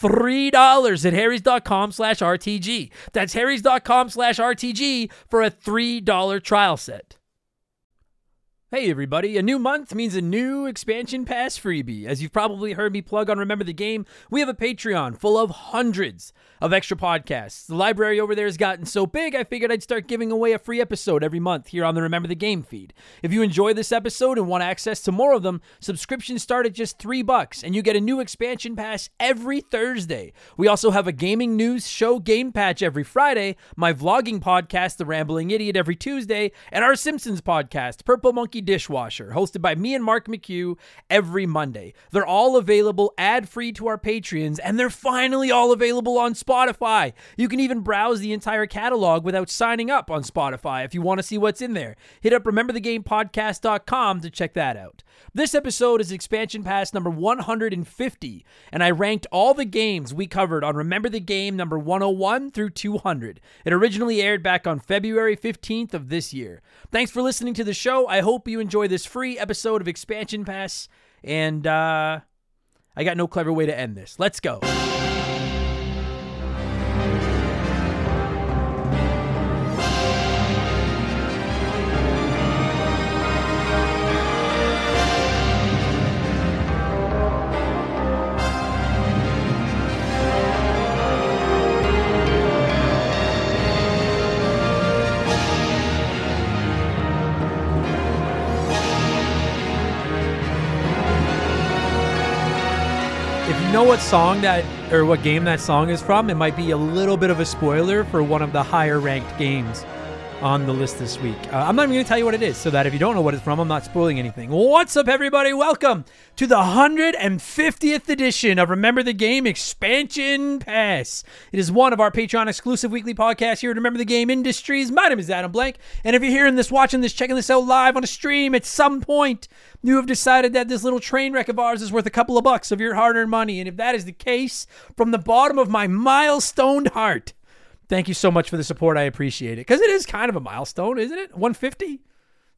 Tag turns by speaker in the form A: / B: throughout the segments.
A: $3 at harrys.com slash RTG. That's harrys.com slash RTG for a $3 trial set. Hey everybody, a new month means a new expansion pass freebie. As you've probably heard me plug on Remember the Game, we have a Patreon full of hundreds of extra podcasts. The library over there has gotten so big, I figured I'd start giving away a free episode every month here on the Remember the Game feed. If you enjoy this episode and want access to more of them, subscriptions start at just 3 bucks and you get a new expansion pass every Thursday. We also have a gaming news show game patch every Friday, my vlogging podcast The Rambling Idiot every Tuesday, and our Simpsons podcast Purple Monkey Dishwasher, hosted by me and Mark McHugh every Monday. They're all available ad free to our Patreons, and they're finally all available on Spotify. You can even browse the entire catalog without signing up on Spotify if you want to see what's in there. Hit up rememberthegamepodcast.com to check that out. This episode is expansion pass number 150, and I ranked all the games we covered on Remember the Game number 101 through 200. It originally aired back on February 15th of this year. Thanks for listening to the show. I hope you enjoy this free episode of Expansion Pass. And uh, I got no clever way to end this. Let's go. Know what song that or what game that song is from, it might be a little bit of a spoiler for one of the higher ranked games on the list this week. Uh, I'm not even going to tell you what it is, so that if you don't know what it's from, I'm not spoiling anything. What's up, everybody? Welcome to the 150th edition of Remember the Game Expansion Pass. It is one of our Patreon exclusive weekly podcasts here at Remember the Game Industries. My name is Adam Blank, and if you're hearing this, watching this, checking this out live on a stream at some point, you have decided that this little train wreck of ours is worth a couple of bucks of your hard earned money. And if that is the case, from the bottom of my milestoned heart, Thank you so much for the support. I appreciate it. Because it is kind of a milestone, isn't it? 150? Is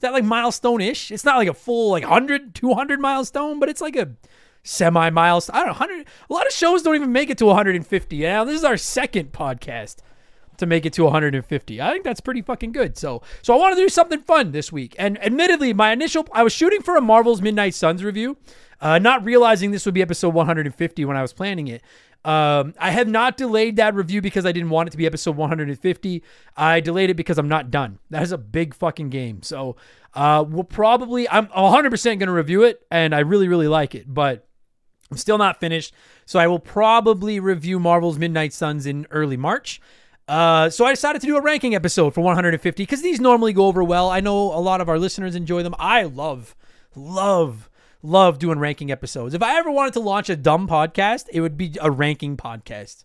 A: that like milestone ish? It's not like a full like 100, 200 milestone, but it's like a semi milestone. I don't know, 100. A lot of shows don't even make it to 150. Now, this is our second podcast to make it to 150. I think that's pretty fucking good. So, so I want to do something fun this week. And admittedly, my initial I was shooting for a Marvel's Midnight Suns review, uh, not realizing this would be episode 150 when I was planning it. Um, I have not delayed that review because I didn't want it to be episode 150. I delayed it because I'm not done. That is a big fucking game. So uh, we'll probably, I'm 100% going to review it, and I really, really like it, but I'm still not finished. So I will probably review Marvel's Midnight Suns in early March. Uh, so I decided to do a ranking episode for 150 because these normally go over well. I know a lot of our listeners enjoy them. I love, love love doing ranking episodes. If I ever wanted to launch a dumb podcast, it would be a ranking podcast.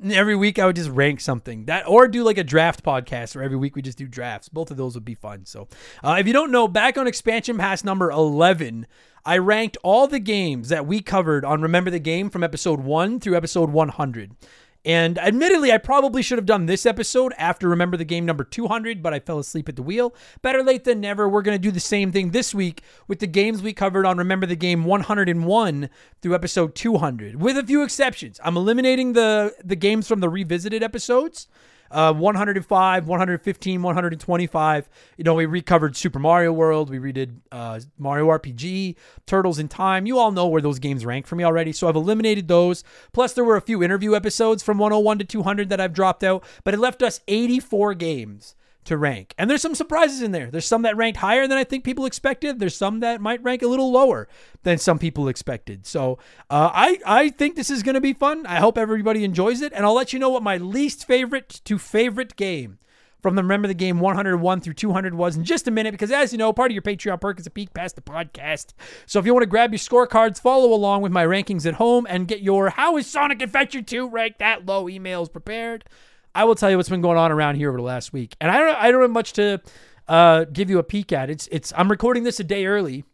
A: And every week I would just rank something that, or do like a draft podcast where every week we just do drafts. Both of those would be fun. So, uh, if you don't know, back on expansion pass number 11, I ranked all the games that we covered on Remember the Game from episode 1 through episode 100. And admittedly, I probably should have done this episode after Remember the Game number 200, but I fell asleep at the wheel. Better late than never. We're going to do the same thing this week with the games we covered on Remember the Game 101 through episode 200, with a few exceptions. I'm eliminating the, the games from the revisited episodes uh, 105, 115, 125. You know, we recovered Super Mario World. We redid uh, Mario RPG, Turtles in Time. You all know where those games rank for me already. So I've eliminated those. Plus, there were a few interview episodes from 101 to 200 that I've dropped out, but it left us 84 games to rank. And there's some surprises in there. There's some that ranked higher than I think people expected. There's some that might rank a little lower than some people expected. So uh, I I think this is going to be fun. I hope everybody enjoys it, and I'll let you know what my least favorite to favorite game from the Remember the Game 101 through 200 was in just a minute because, as you know, part of your Patreon perk is a peek past the podcast. So if you want to grab your scorecards, follow along with my rankings at home, and get your How is Sonic Adventure 2 ranked that low emails prepared. I will tell you what's been going on around here over the last week, and I don't I don't have much to uh, give you a peek at. It's it's I'm recording this a day early.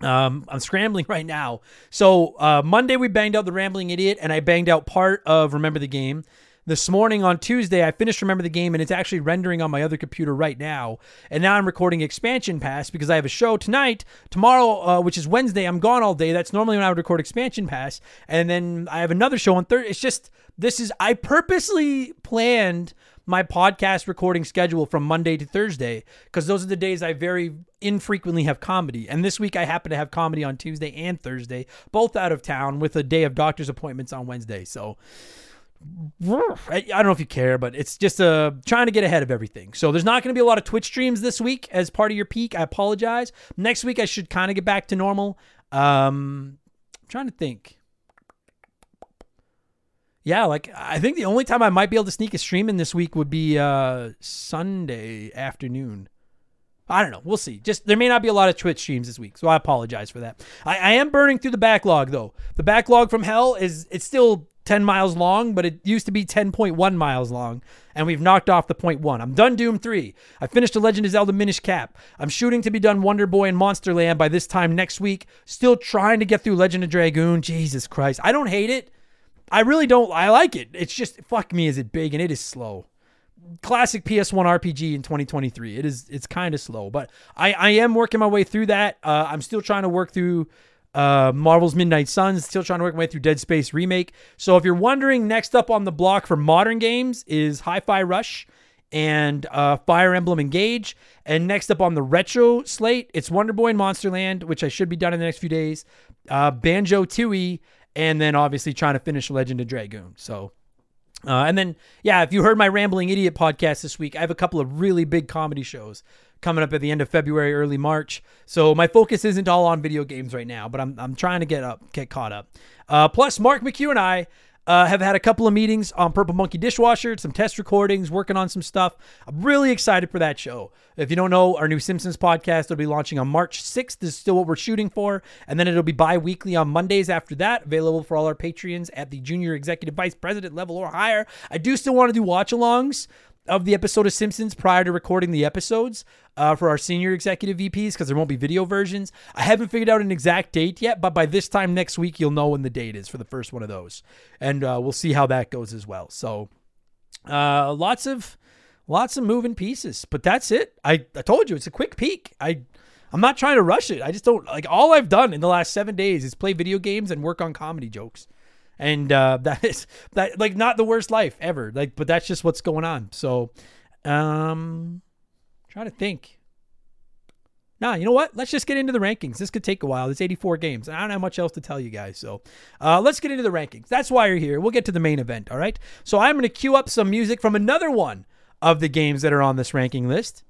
A: Um, I'm scrambling right now. So uh, Monday we banged out the Rambling Idiot, and I banged out part of Remember the Game. This morning on Tuesday, I finished Remember the Game, and it's actually rendering on my other computer right now. And now I'm recording Expansion Pass because I have a show tonight. Tomorrow, uh, which is Wednesday, I'm gone all day. That's normally when I would record Expansion Pass. And then I have another show on Thursday. It's just, this is, I purposely planned my podcast recording schedule from Monday to Thursday because those are the days I very infrequently have comedy. And this week I happen to have comedy on Tuesday and Thursday, both out of town with a day of doctor's appointments on Wednesday. So, I don't know if you care, but it's just uh, trying to get ahead of everything. So there's not going to be a lot of Twitch streams this week as part of your peek. I apologize. Next week I should kind of get back to normal. Um, I'm trying to think. Yeah, like I think the only time I might be able to sneak a stream in this week would be uh, Sunday afternoon. I don't know. We'll see. Just there may not be a lot of Twitch streams this week, so I apologize for that. I, I am burning through the backlog though. The backlog from hell is it's still 10 miles long, but it used to be 10.1 miles long, and we've knocked off the point one. I'm done Doom 3. I finished The Legend of Zelda Minish Cap. I'm shooting to be done Wonder Boy and Monster Land by this time next week. Still trying to get through Legend of Dragoon. Jesus Christ. I don't hate it. I really don't. I like it. It's just, fuck me, is it big and it is slow. Classic PS1 RPG in 2023. It is, it's kind of slow, but I, I am working my way through that. Uh, I'm still trying to work through uh, Marvel's Midnight Suns, still trying to work my way through Dead Space Remake. So if you're wondering, next up on the block for modern games is Hi Fi Rush and uh, Fire Emblem Engage. And next up on the retro slate, it's Wonder Boy and Monsterland, which I should be done in the next few days, uh, Banjo Tooie, and then obviously trying to finish Legend of Dragoon. So. Uh, and then, yeah, if you heard my Rambling Idiot podcast this week, I have a couple of really big comedy shows coming up at the end of February, early March. So my focus isn't all on video games right now, but I'm, I'm trying to get up, get caught up. Uh, plus, Mark McHugh and I uh, have had a couple of meetings on Purple Monkey Dishwasher, some test recordings, working on some stuff. I'm really excited for that show. If you don't know, our new Simpsons podcast will be launching on March 6th. This is still what we're shooting for. And then it'll be bi weekly on Mondays after that, available for all our Patreons at the junior executive vice president level or higher. I do still want to do watch alongs of the episode of Simpsons prior to recording the episodes uh, for our senior executive VPs because there won't be video versions. I haven't figured out an exact date yet, but by this time next week, you'll know when the date is for the first one of those, and uh, we'll see how that goes as well. So, uh, lots of lots of moving pieces, but that's it. I, I told you it's a quick peek. I I'm not trying to rush it. I just don't like all I've done in the last seven days is play video games and work on comedy jokes and uh, that is that like not the worst life ever. Like, but that's just what's going on. So, um, trying to think. Nah, you know what? Let's just get into the rankings. This could take a while. There's 84 games. I don't have much else to tell you guys. So uh, let's get into the rankings. That's why you're here. We'll get to the main event. All right. So I'm going to queue up some music from another one of the games that are on this ranking list.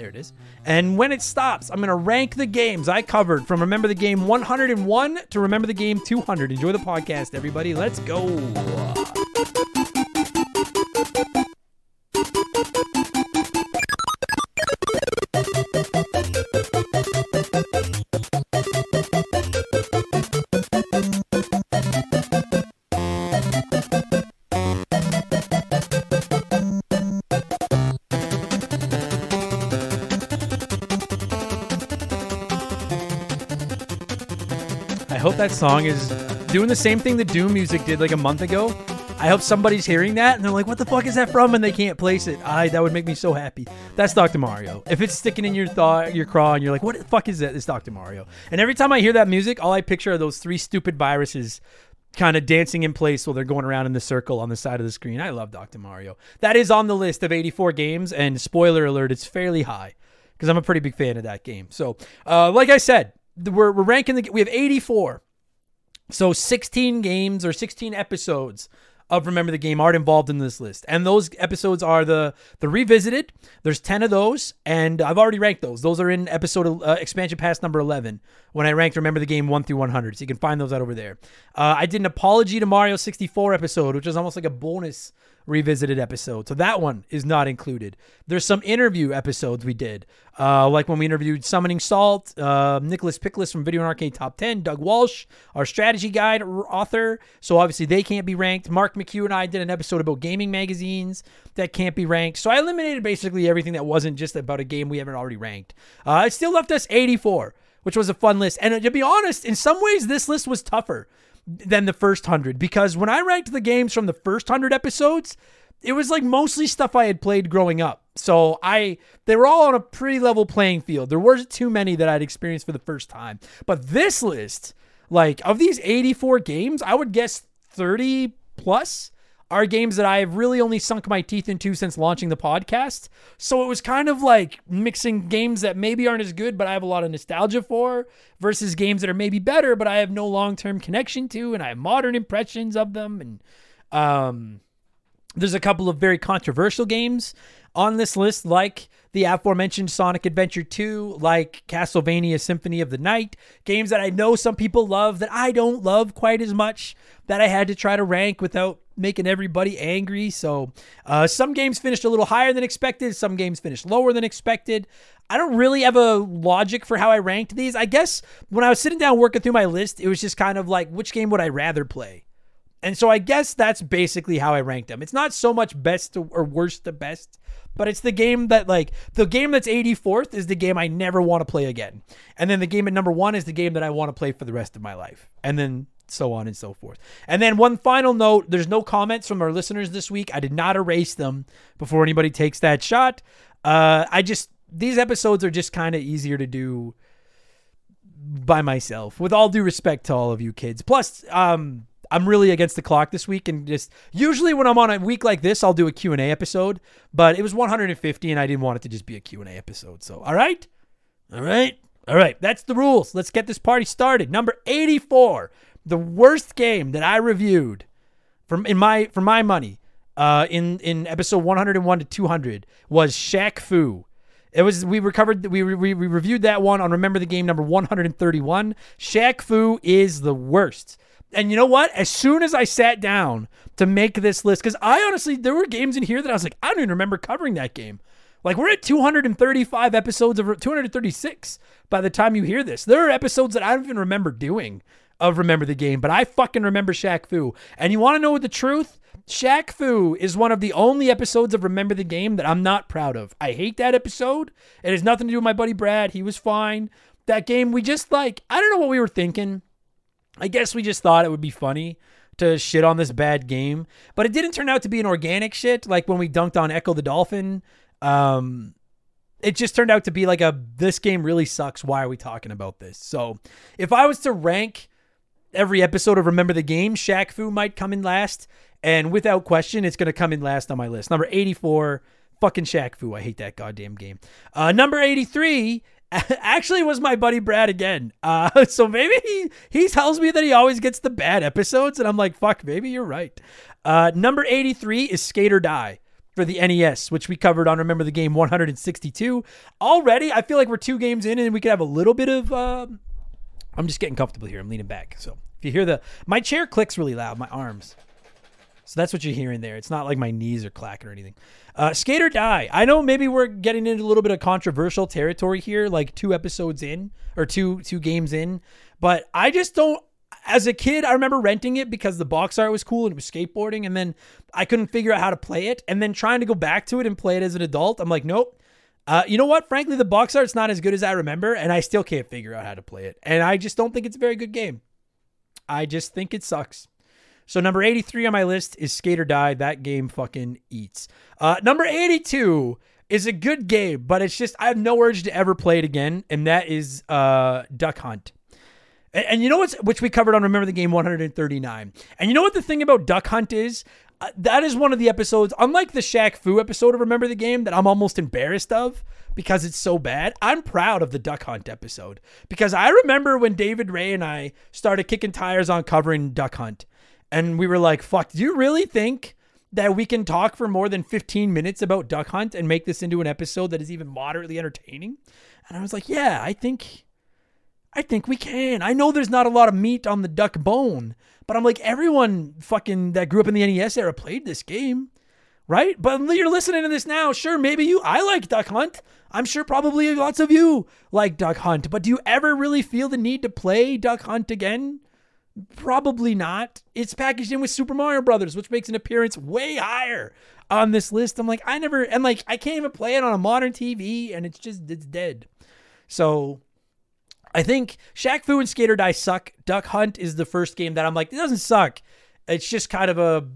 A: There it is. And when it stops, I'm going to rank the games I covered from Remember the Game 101 to Remember the Game 200. Enjoy the podcast, everybody. Let's go. Hope that song is doing the same thing the Doom music did like a month ago. I hope somebody's hearing that and they're like, "What the fuck is that from?" and they can't place it. I that would make me so happy. That's Dr. Mario. If it's sticking in your thought, your craw, and you're like, "What the fuck is that?" It's Dr. Mario. And every time I hear that music, all I picture are those three stupid viruses kind of dancing in place while they're going around in the circle on the side of the screen. I love Dr. Mario. That is on the list of 84 games, and spoiler alert, it's fairly high because I'm a pretty big fan of that game. So, uh, like I said, we're, we're ranking the we have 84. So 16 games or 16 episodes of Remember the Game art involved in this list. And those episodes are the the revisited. There's 10 of those and I've already ranked those. Those are in episode uh, expansion pass number 11 when I ranked Remember the Game 1 through 100. So you can find those out over there. Uh, I did an apology to Mario 64 episode, which is almost like a bonus revisited episode. So that one is not included. There's some interview episodes we did, uh, like when we interviewed Summoning Salt, uh, Nicholas Picholas from Video and Arcade Top 10, Doug Walsh, our strategy guide author. So obviously they can't be ranked. Mark McHugh and I did an episode about gaming magazines that can't be ranked. So I eliminated basically everything that wasn't just about a game we haven't already ranked. Uh, it still left us 84 which was a fun list. And to be honest, in some ways, this list was tougher than the first 100 because when I ranked the games from the first 100 episodes, it was like mostly stuff I had played growing up. So I they were all on a pretty level playing field. There weren't too many that I'd experienced for the first time. But this list, like of these 84 games, I would guess 30 plus are games that I have really only sunk my teeth into since launching the podcast. So it was kind of like mixing games that maybe aren't as good, but I have a lot of nostalgia for, versus games that are maybe better, but I have no long term connection to, and I have modern impressions of them. And um, there's a couple of very controversial games on this list, like the aforementioned Sonic Adventure 2, like Castlevania Symphony of the Night, games that I know some people love that I don't love quite as much, that I had to try to rank without making everybody angry. So uh, some games finished a little higher than expected, some games finished lower than expected. I don't really have a logic for how I ranked these. I guess when I was sitting down working through my list, it was just kind of like, which game would I rather play? And so I guess that's basically how I ranked them. It's not so much best to, or worst to best, but it's the game that like the game that's 84th is the game I never want to play again. And then the game at number 1 is the game that I want to play for the rest of my life. And then so on and so forth. And then one final note, there's no comments from our listeners this week. I did not erase them before anybody takes that shot. Uh I just these episodes are just kind of easier to do by myself with all due respect to all of you kids. Plus um I'm really against the clock this week and just usually when I'm on a week like this, I'll do a Q&A episode, but it was 150 and I didn't want it to just be a Q&A episode. So, all right? All right. All right. That's the rules. Let's get this party started. Number 84, the worst game that I reviewed from in my for my money uh in in episode 101 to 200 was Shaq Fu. It was we recovered we, we we reviewed that one on remember the game number 131. Shaq Fu is the worst. And you know what? As soon as I sat down to make this list, because I honestly, there were games in here that I was like, I don't even remember covering that game. Like we're at 235 episodes of 236 by the time you hear this. There are episodes that I don't even remember doing of Remember the Game, but I fucking remember Shaq Fu. And you want to know the truth? Shaq Fu is one of the only episodes of Remember the Game that I'm not proud of. I hate that episode. It has nothing to do with my buddy Brad. He was fine. That game, we just like, I don't know what we were thinking. I guess we just thought it would be funny to shit on this bad game, but it didn't turn out to be an organic shit like when we dunked on Ecco the Dolphin. Um, it just turned out to be like a this game really sucks. Why are we talking about this? So, if I was to rank every episode of Remember the Game, Shaq Fu might come in last, and without question, it's going to come in last on my list. Number 84, fucking Shaq Fu. I hate that goddamn game. Uh, number 83 actually was my buddy Brad again. Uh, so maybe he, he tells me that he always gets the bad episodes, and I'm like, fuck, maybe you're right. Uh, number 83 is Skate or Die for the NES, which we covered on Remember the Game 162. Already, I feel like we're two games in, and we could have a little bit of. Uh, I'm just getting comfortable here. I'm leaning back. So if you hear the. My chair clicks really loud, my arms. So that's what you're hearing there. It's not like my knees are clacking or anything. Uh, Skate or Die. I know maybe we're getting into a little bit of controversial territory here, like two episodes in or two two games in, but I just don't. As a kid, I remember renting it because the box art was cool and it was skateboarding, and then I couldn't figure out how to play it, and then trying to go back to it and play it as an adult, I'm like, nope. Uh, you know what? Frankly, the box art's not as good as I remember, and I still can't figure out how to play it, and I just don't think it's a very good game. I just think it sucks. So number 83 on my list is Skate or Die. That game fucking eats. Uh, number 82 is a good game, but it's just I have no urge to ever play it again, and that is uh, Duck Hunt. And, and you know what's which we covered on Remember the Game 139. And you know what the thing about Duck Hunt is? That is one of the episodes, unlike the Shaq Fu episode of Remember the Game, that I'm almost embarrassed of because it's so bad. I'm proud of the Duck Hunt episode because I remember when David Ray and I started kicking tires on covering Duck Hunt, and we were like, "Fuck, do you really think?" that we can talk for more than 15 minutes about duck hunt and make this into an episode that is even moderately entertaining and i was like yeah i think i think we can i know there's not a lot of meat on the duck bone but i'm like everyone fucking that grew up in the nes era played this game right but you're listening to this now sure maybe you i like duck hunt i'm sure probably lots of you like duck hunt but do you ever really feel the need to play duck hunt again Probably not. It's packaged in with Super Mario Brothers, which makes an appearance way higher on this list. I'm like, I never, and like, I can't even play it on a modern TV, and it's just, it's dead. So I think Shaq Fu and Skate or Die suck. Duck Hunt is the first game that I'm like, it doesn't suck. It's just kind of a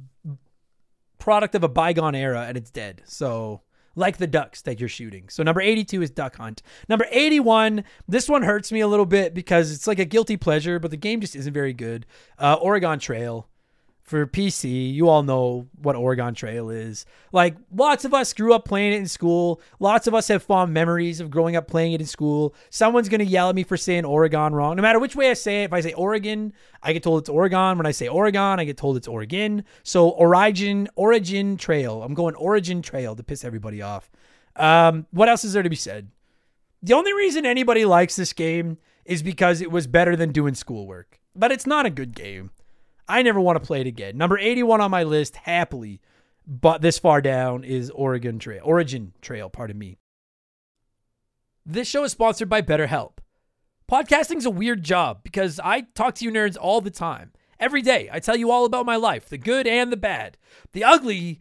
A: product of a bygone era, and it's dead. So like the ducks that you're shooting. So number 82 is Duck Hunt. Number 81, this one hurts me a little bit because it's like a guilty pleasure, but the game just isn't very good. Uh, Oregon Trail for PC. You all know what Oregon Trail is. Like lots of us grew up playing it in school. Lots of us have fond memories of growing up playing it in school. Someone's going to yell at me for saying Oregon wrong. No matter which way I say it, if I say Oregon, I get told it's Oregon. When I say Oregon, I get told it's Oregon. So Origin Origin Trail. I'm going Origin Trail to piss everybody off. Um, what else is there to be said? The only reason anybody likes this game is because it was better than doing schoolwork. But it's not a good game. I never want to play it again. Number 81 on my list, happily, but this far down is Oregon Trail. Origin Trail, pardon me. This show is sponsored by BetterHelp. Podcasting's a weird job because I talk to you nerds all the time. Every day, I tell you all about my life, the good and the bad. The ugly,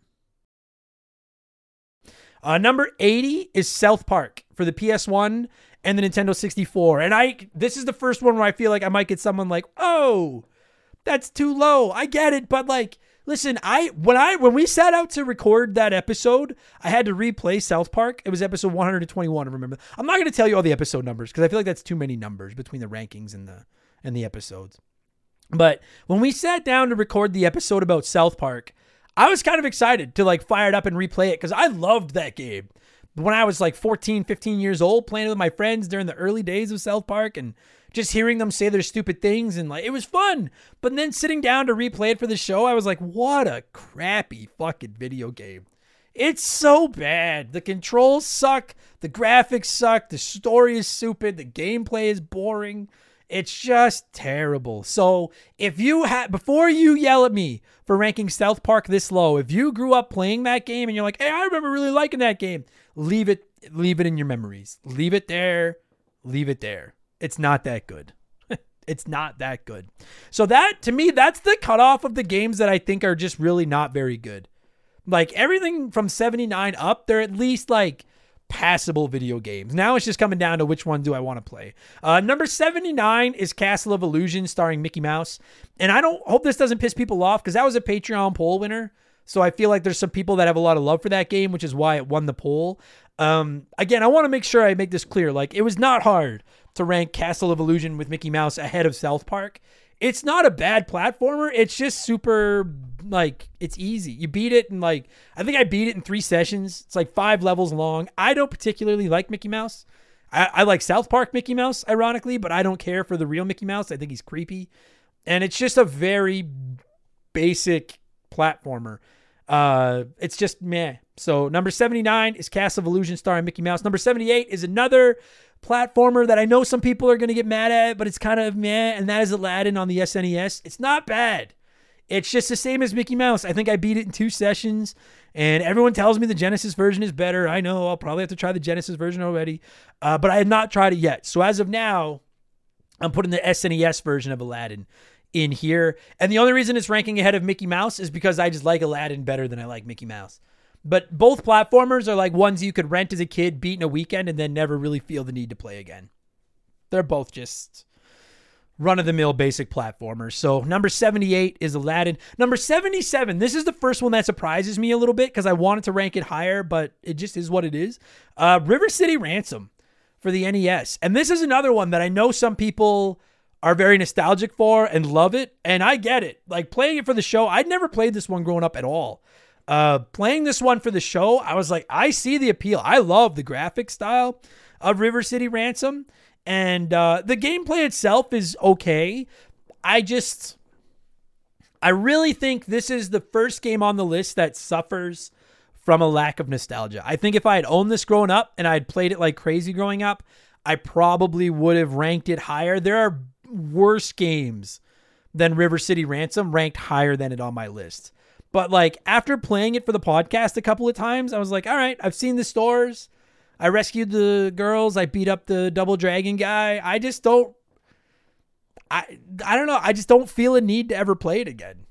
A: Uh, number 80 is South Park for the PS1 and the Nintendo 64. And I this is the first one where I feel like I might get someone like, "Oh, that's too low." I get it, but like listen, I when I when we set out to record that episode, I had to replay South Park. It was episode 121, I remember. I'm not going to tell you all the episode numbers because I feel like that's too many numbers between the rankings and the and the episodes. But when we sat down to record the episode about South Park, I was kind of excited to like fire it up and replay it because I loved that game. When I was like 14, 15 years old, playing with my friends during the early days of South Park and just hearing them say their stupid things and like it was fun. But then sitting down to replay it for the show, I was like, what a crappy fucking video game. It's so bad. The controls suck, the graphics suck, the story is stupid, the gameplay is boring. It's just terrible. So if you had before you yell at me for ranking South Park this low, if you grew up playing that game and you're like, hey, I remember really liking that game, leave it, leave it in your memories. Leave it there. Leave it there. It's not that good. it's not that good. So that to me, that's the cutoff of the games that I think are just really not very good. Like everything from 79 up, they're at least like passable video games. Now it's just coming down to which one do I want to play. Uh, number 79 is Castle of Illusion starring Mickey Mouse. And I don't hope this doesn't piss people off because that was a Patreon poll winner. So I feel like there's some people that have a lot of love for that game, which is why it won the poll. Um, again, I want to make sure I make this clear. Like, it was not hard to rank Castle of Illusion with Mickey Mouse ahead of South Park. It's not a bad platformer. It's just super like it's easy. You beat it in like I think I beat it in three sessions. It's like five levels long. I don't particularly like Mickey Mouse. I, I like South Park Mickey Mouse, ironically, but I don't care for the real Mickey Mouse. I think he's creepy, and it's just a very basic platformer. Uh, it's just meh. So number 79 is Castle of Illusion starring Mickey Mouse. Number 78 is another platformer that I know some people are going to get mad at, but it's kind of meh, and that is Aladdin on the SNES. It's not bad. It's just the same as Mickey Mouse. I think I beat it in two sessions, and everyone tells me the Genesis version is better. I know I'll probably have to try the Genesis version already, uh, but I had not tried it yet. So as of now, I'm putting the SNES version of Aladdin in here. And the only reason it's ranking ahead of Mickey Mouse is because I just like Aladdin better than I like Mickey Mouse. But both platformers are like ones you could rent as a kid, beat in a weekend, and then never really feel the need to play again. They're both just run of the mill basic platformers. So number 78 is Aladdin. Number 77, this is the first one that surprises me a little bit because I wanted to rank it higher, but it just is what it is. Uh, River City Ransom for the NES. And this is another one that I know some people are very nostalgic for and love it. And I get it. Like playing it for the show, I'd never played this one growing up at all. Uh, playing this one for the show, I was like, I see the appeal. I love the graphic style of River City Ransom, and uh, the gameplay itself is okay. I just, I really think this is the first game on the list that suffers from a lack of nostalgia. I think if I had owned this growing up and I had played it like crazy growing up, I probably would have ranked it higher. There are worse games than River City Ransom ranked higher than it on my list. But like after playing it for the podcast a couple of times, I was like, all right, I've seen the stores. I rescued the girls. I beat up the double dragon guy. I just don't I I don't know. I just don't feel a need to ever play it again.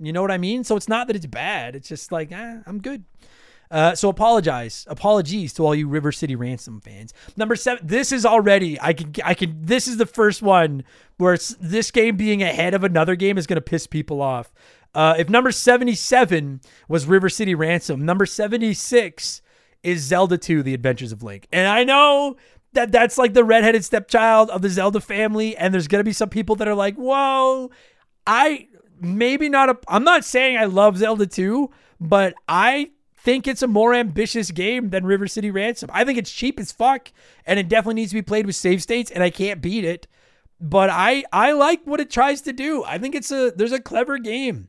A: You know what I mean? So it's not that it's bad. It's just like, eh, I'm good. Uh, so apologize, apologies to all you River City Ransom fans. Number seven, this is already I can I can this is the first one where this game being ahead of another game is gonna piss people off. Uh, if number 77 was River City Ransom, number 76 is Zelda 2 The Adventures of Link. And I know that that's like the redheaded stepchild of the Zelda family and there's going to be some people that are like, "Whoa, I maybe not a I'm not saying I love Zelda 2, but I think it's a more ambitious game than River City Ransom. I think it's cheap as fuck and it definitely needs to be played with save states and I can't beat it. But I I like what it tries to do. I think it's a there's a clever game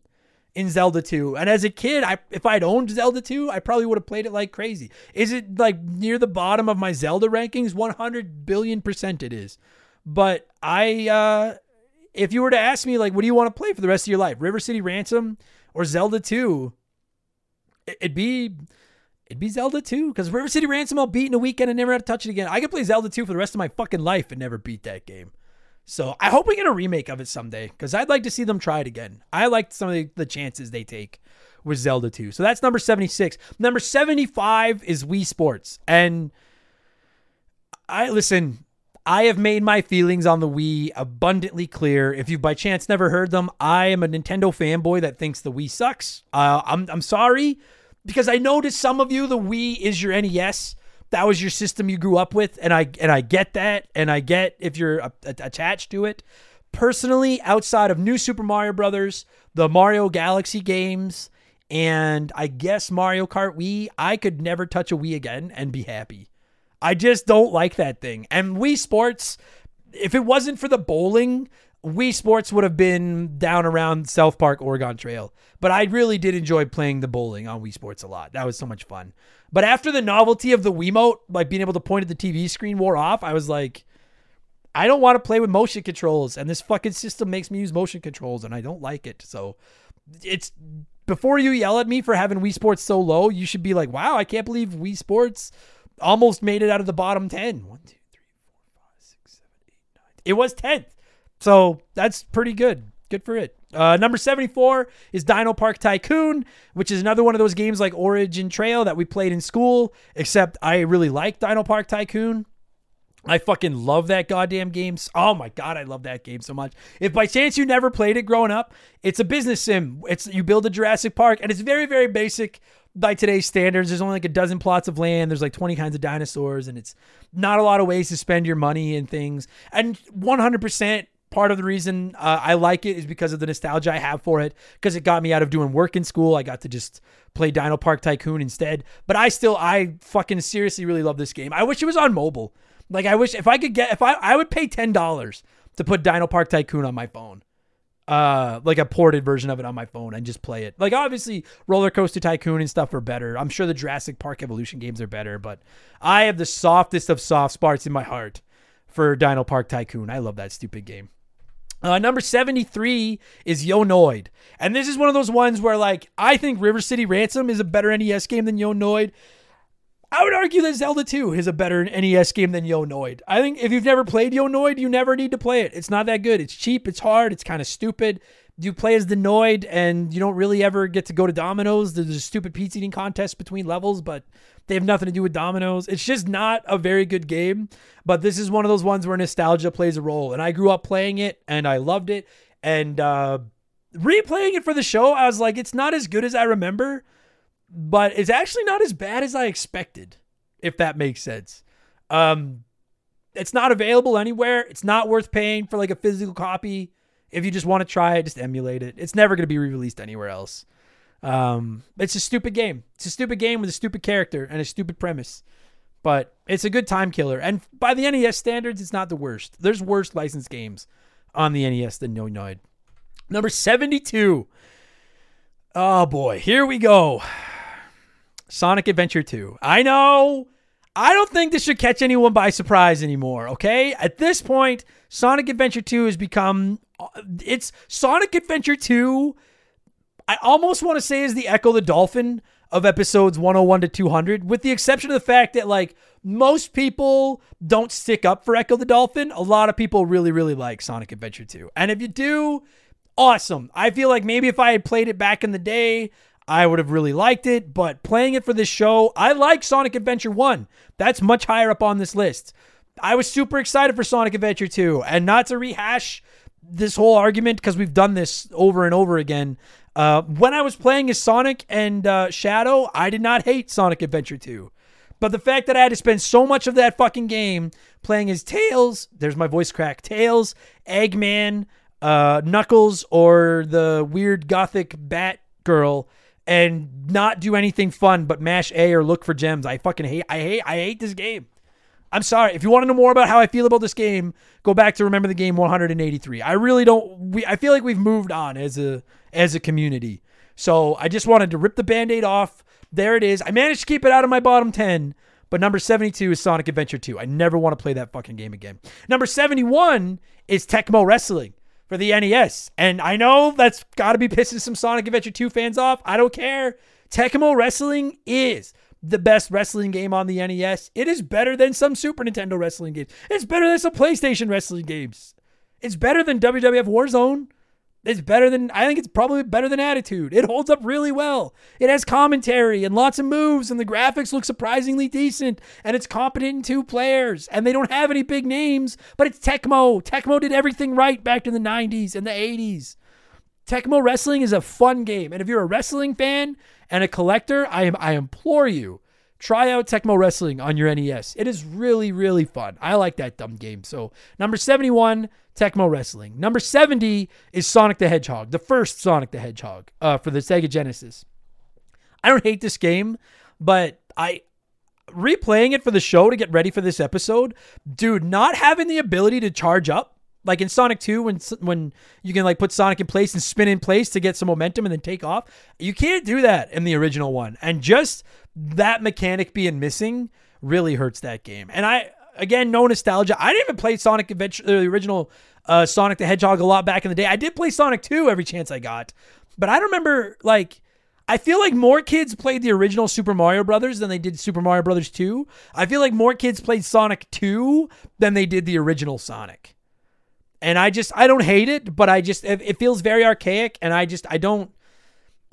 A: in Zelda 2. And as a kid, I if I'd owned Zelda 2, I probably would have played it like crazy. Is it like near the bottom of my Zelda rankings? 100 billion percent it is. But I uh if you were to ask me like what do you want to play for the rest of your life? River City Ransom or Zelda 2? It'd be it'd be Zelda 2 cuz River City Ransom I'll beat in a weekend and never have to touch it again. I could play Zelda 2 for the rest of my fucking life and never beat that game. So I hope we get a remake of it someday because I'd like to see them try it again. I liked some of the, the chances they take with Zelda 2. So that's number 76. Number 75 is Wii Sports. And I listen, I have made my feelings on the Wii abundantly clear. If you've by chance never heard them, I am a Nintendo fanboy that thinks the Wii sucks. Uh, I'm, I'm sorry because I know to some of you the Wii is your NES that was your system you grew up with and I and I get that and I get if you're a, a, attached to it. Personally, outside of New Super Mario Brothers, the Mario Galaxy games, and I guess Mario Kart Wii, I could never touch a Wii again and be happy. I just don't like that thing. And Wii Sports, if it wasn't for the bowling, Wii Sports would have been down around South Park Oregon Trail. But I really did enjoy playing the bowling on Wii Sports a lot. That was so much fun. But after the novelty of the Wiimote, like being able to point at the TV screen wore off, I was like, I don't want to play with motion controls, and this fucking system makes me use motion controls, and I don't like it. So it's before you yell at me for having Wii Sports so low, you should be like, wow, I can't believe Wii Sports almost made it out of the bottom 10. 1, 2, 3, 4, 5, 6, 7, 8, 9. It was 10th. So that's pretty good. Good for it. Uh, number 74 is Dino Park Tycoon, which is another one of those games like Origin Trail that we played in school, except I really like Dino Park Tycoon. I fucking love that goddamn game. Oh my god, I love that game so much. If by chance you never played it growing up, it's a business sim. It's you build a Jurassic Park and it's very very basic by today's standards. There's only like a dozen plots of land. There's like 20 kinds of dinosaurs and it's not a lot of ways to spend your money and things. And 100% part of the reason uh, I like it is because of the nostalgia I have for it because it got me out of doing work in school. I got to just play Dino Park Tycoon instead. But I still I fucking seriously really love this game. I wish it was on mobile. Like I wish if I could get if I I would pay ten dollars to put Dino Park Tycoon on my phone. Uh, like a ported version of it on my phone and just play it. Like obviously Roller Coaster Tycoon and stuff are better. I'm sure the Jurassic Park Evolution games are better, but I have the softest of soft spots in my heart for Dino Park Tycoon. I love that stupid game. Uh, number 73 is Yo Noid. And this is one of those ones where, like, I think River City Ransom is a better NES game than Yo Noid. I would argue that Zelda 2 is a better NES game than Yo Noid. I think if you've never played Yo Noid, you never need to play it. It's not that good. It's cheap, it's hard, it's kind of stupid. You play as the Noid, and you don't really ever get to go to Domino's. There's a stupid pizza eating contest between levels, but they have nothing to do with Domino's. It's just not a very good game. But this is one of those ones where nostalgia plays a role. And I grew up playing it, and I loved it. And uh, replaying it for the show, I was like, it's not as good as I remember but it's actually not as bad as I expected, if that makes sense. Um, it's not available anywhere. It's not worth paying for like a physical copy. If you just want to try it, just emulate it. It's never going to be re-released anywhere else. Um, it's a stupid game. It's a stupid game with a stupid character and a stupid premise. But it's a good time killer. And by the NES standards, it's not the worst. There's worse licensed games on the NES than No Noid. Number 72. Oh boy, here we go. Sonic Adventure 2. I know. I don't think this should catch anyone by surprise anymore, okay? At this point, Sonic Adventure 2 has become it's Sonic Adventure 2 I almost want to say is the Ecco the Dolphin of episodes 101 to 200 with the exception of the fact that like most people don't stick up for Ecco the Dolphin. A lot of people really really like Sonic Adventure 2. And if you do, awesome. I feel like maybe if I had played it back in the day, I would have really liked it, but playing it for this show, I like Sonic Adventure 1. That's much higher up on this list. I was super excited for Sonic Adventure 2, and not to rehash this whole argument because we've done this over and over again. Uh, when I was playing as Sonic and uh, Shadow, I did not hate Sonic Adventure 2. But the fact that I had to spend so much of that fucking game playing as Tails, there's my voice crack, Tails, Eggman, uh, Knuckles, or the weird gothic bat girl and not do anything fun but mash A or look for gems. I fucking hate I hate I hate this game. I'm sorry. If you want to know more about how I feel about this game, go back to remember the game 183. I really don't we I feel like we've moved on as a as a community. So, I just wanted to rip the band-aid off. There it is. I managed to keep it out of my bottom 10, but number 72 is Sonic Adventure 2. I never want to play that fucking game again. Number 71 is Tecmo Wrestling for the NES. And I know that's got to be pissing some Sonic Adventure 2 fans off. I don't care. Tecmo Wrestling is the best wrestling game on the NES. It is better than some Super Nintendo wrestling games. It's better than some PlayStation wrestling games. It's better than WWF Warzone. It's better than I think it's probably better than Attitude. It holds up really well. It has commentary and lots of moves, and the graphics look surprisingly decent. And it's competent in two players, and they don't have any big names, but it's Tecmo. Tecmo did everything right back in the '90s and the '80s. Tecmo Wrestling is a fun game, and if you're a wrestling fan and a collector, I am I implore you try out Tecmo Wrestling on your NES. It is really, really fun. I like that dumb game. So, number 71, Tecmo Wrestling. Number 70 is Sonic the Hedgehog, the first Sonic the Hedgehog uh, for the Sega Genesis. I don't hate this game, but I replaying it for the show to get ready for this episode, dude, not having the ability to charge up like in Sonic 2 when when you can like put Sonic in place and spin in place to get some momentum and then take off. You can't do that in the original one. And just that mechanic being missing really hurts that game. And I again no nostalgia. I didn't even play Sonic Adventure the original uh, Sonic the Hedgehog a lot back in the day. I did play Sonic 2 every chance I got. But I remember like I feel like more kids played the original Super Mario Brothers than they did Super Mario Brothers 2. I feel like more kids played Sonic 2 than they did the original Sonic. And I just I don't hate it, but I just it, it feels very archaic and I just I don't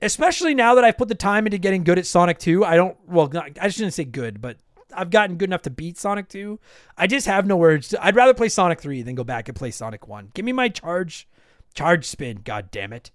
A: especially now that I've put the time into getting good at Sonic 2. I don't well not, I shouldn't say good, but I've gotten good enough to beat Sonic 2. I just have no words. I'd rather play Sonic 3 than go back and play Sonic 1. Give me my charge charge spin, god damn it.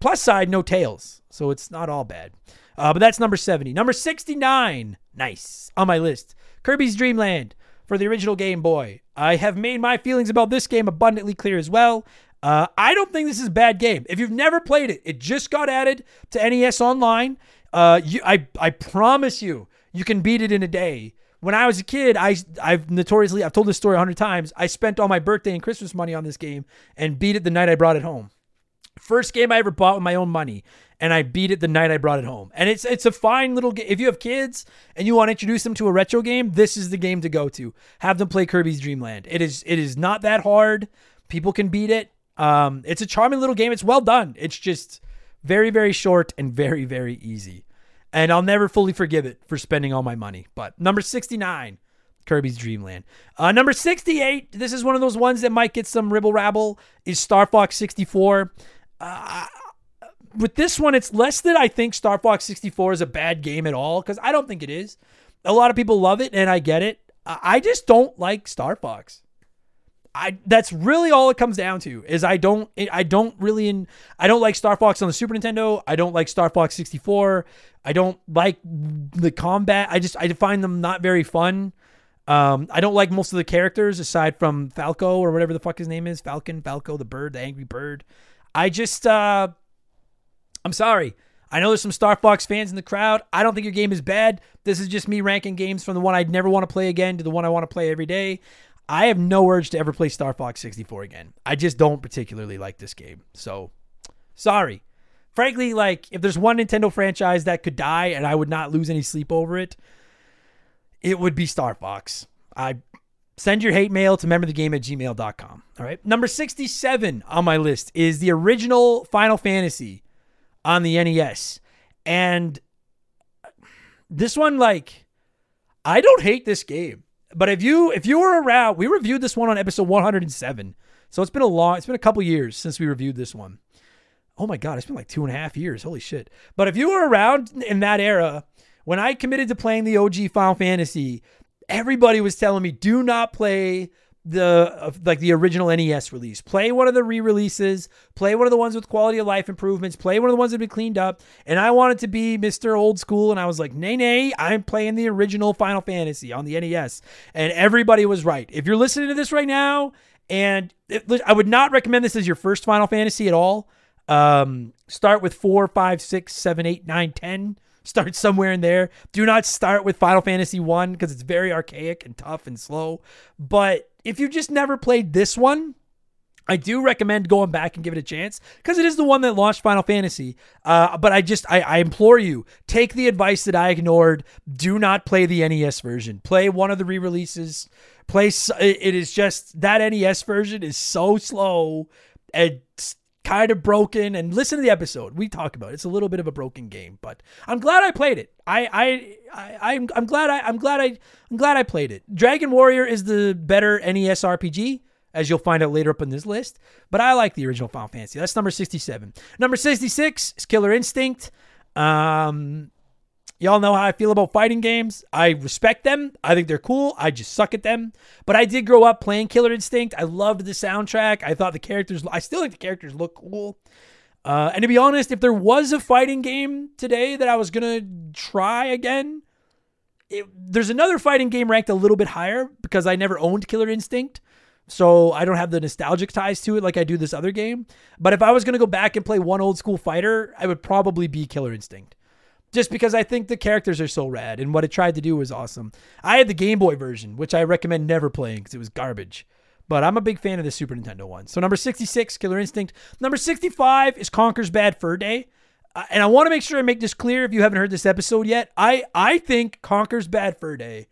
A: Plus side, no tails. So it's not all bad. Uh, but that's number 70. Number 69, nice, on my list. Kirby's Dream Land for the original Game Boy. I have made my feelings about this game abundantly clear as well. Uh, I don't think this is a bad game. If you've never played it, it just got added to NES Online. Uh, you, I, I promise you, you can beat it in a day. When I was a kid, I, I've notoriously, I've told this story a hundred times. I spent all my birthday and Christmas money on this game and beat it the night I brought it home. First game I ever bought with my own money and I beat it the night I brought it home. And it's it's a fine little game. If you have kids and you want to introduce them to a retro game, this is the game to go to. Have them play Kirby's Dream Land. It is it is not that hard. People can beat it. Um, it's a charming little game. It's well done. It's just very very short and very very easy. And I'll never fully forgive it for spending all my money. But number 69, Kirby's Dream Land. Uh, number 68, this is one of those ones that might get some ribble rabble, is Star Fox 64. Uh, with this one, it's less that I think Star Fox 64 is a bad game at all, because I don't think it is. A lot of people love it, and I get it. I just don't like Star Fox. I that's really all it comes down to is I don't I don't really in I don't like Star Fox on the Super Nintendo. I don't like Star Fox 64. I don't like the combat. I just I find them not very fun. Um, I don't like most of the characters aside from Falco or whatever the fuck his name is, Falcon, Falco the bird, the angry bird. I just uh I'm sorry. I know there's some Star Fox fans in the crowd. I don't think your game is bad. This is just me ranking games from the one I'd never want to play again to the one I want to play every day. I have no urge to ever play Star Fox 64 again. I just don't particularly like this game. So, sorry. Frankly, like, if there's one Nintendo franchise that could die and I would not lose any sleep over it, it would be Star Fox. I send your hate mail to memberthegame at gmail.com. All right. Number 67 on my list is the original Final Fantasy on the NES. And this one, like, I don't hate this game. But if you if you were around, we reviewed this one on episode 107. So it's been a long, it's been a couple years since we reviewed this one. Oh my god, it's been like two and a half years. Holy shit! But if you were around in that era, when I committed to playing the OG Final Fantasy, everybody was telling me, "Do not play the like the original NES release. Play one of the re-releases. Play one of the ones with quality of life improvements. Play one of the ones that been cleaned up. And I wanted to be Mr. Old School, and I was like, nay, nay, I'm playing the original Final Fantasy on the NES. And everybody was right. If you're listening to this right now, and it, I would not recommend this as your first Final Fantasy at all. Um, start with four, five, six, seven, eight, nine, ten. Start somewhere in there. Do not start with Final Fantasy 1 because it's very archaic and tough and slow. But if you just never played this one, I do recommend going back and give it a chance because it is the one that launched Final Fantasy. Uh, but I just, I, I, implore you, take the advice that I ignored. Do not play the NES version. Play one of the re releases. Play, it is just that NES version is so slow and kind of broken. And listen to the episode we talk about. It. It's a little bit of a broken game, but I'm glad I played it. I I, I I'm I'm glad I I'm glad I I'm glad I played it. Dragon Warrior is the better NES RPG. As you'll find out later up in this list, but I like the original Final Fantasy. That's number 67. Number 66 is Killer Instinct. Um, Y'all know how I feel about fighting games. I respect them. I think they're cool. I just suck at them. But I did grow up playing Killer Instinct. I loved the soundtrack. I thought the characters, I still think the characters look cool. Uh, and to be honest, if there was a fighting game today that I was going to try again, it, there's another fighting game ranked a little bit higher because I never owned Killer Instinct. So I don't have the nostalgic ties to it like I do this other game. But if I was going to go back and play one old school fighter, I would probably be Killer Instinct just because I think the characters are so rad and what it tried to do was awesome. I had the Game Boy version, which I recommend never playing because it was garbage. But I'm a big fan of the Super Nintendo one. So number 66, Killer Instinct. Number 65 is Conker's Bad Fur Day. Uh, and I want to make sure I make this clear if you haven't heard this episode yet. I, I think Conker's Bad Fur Day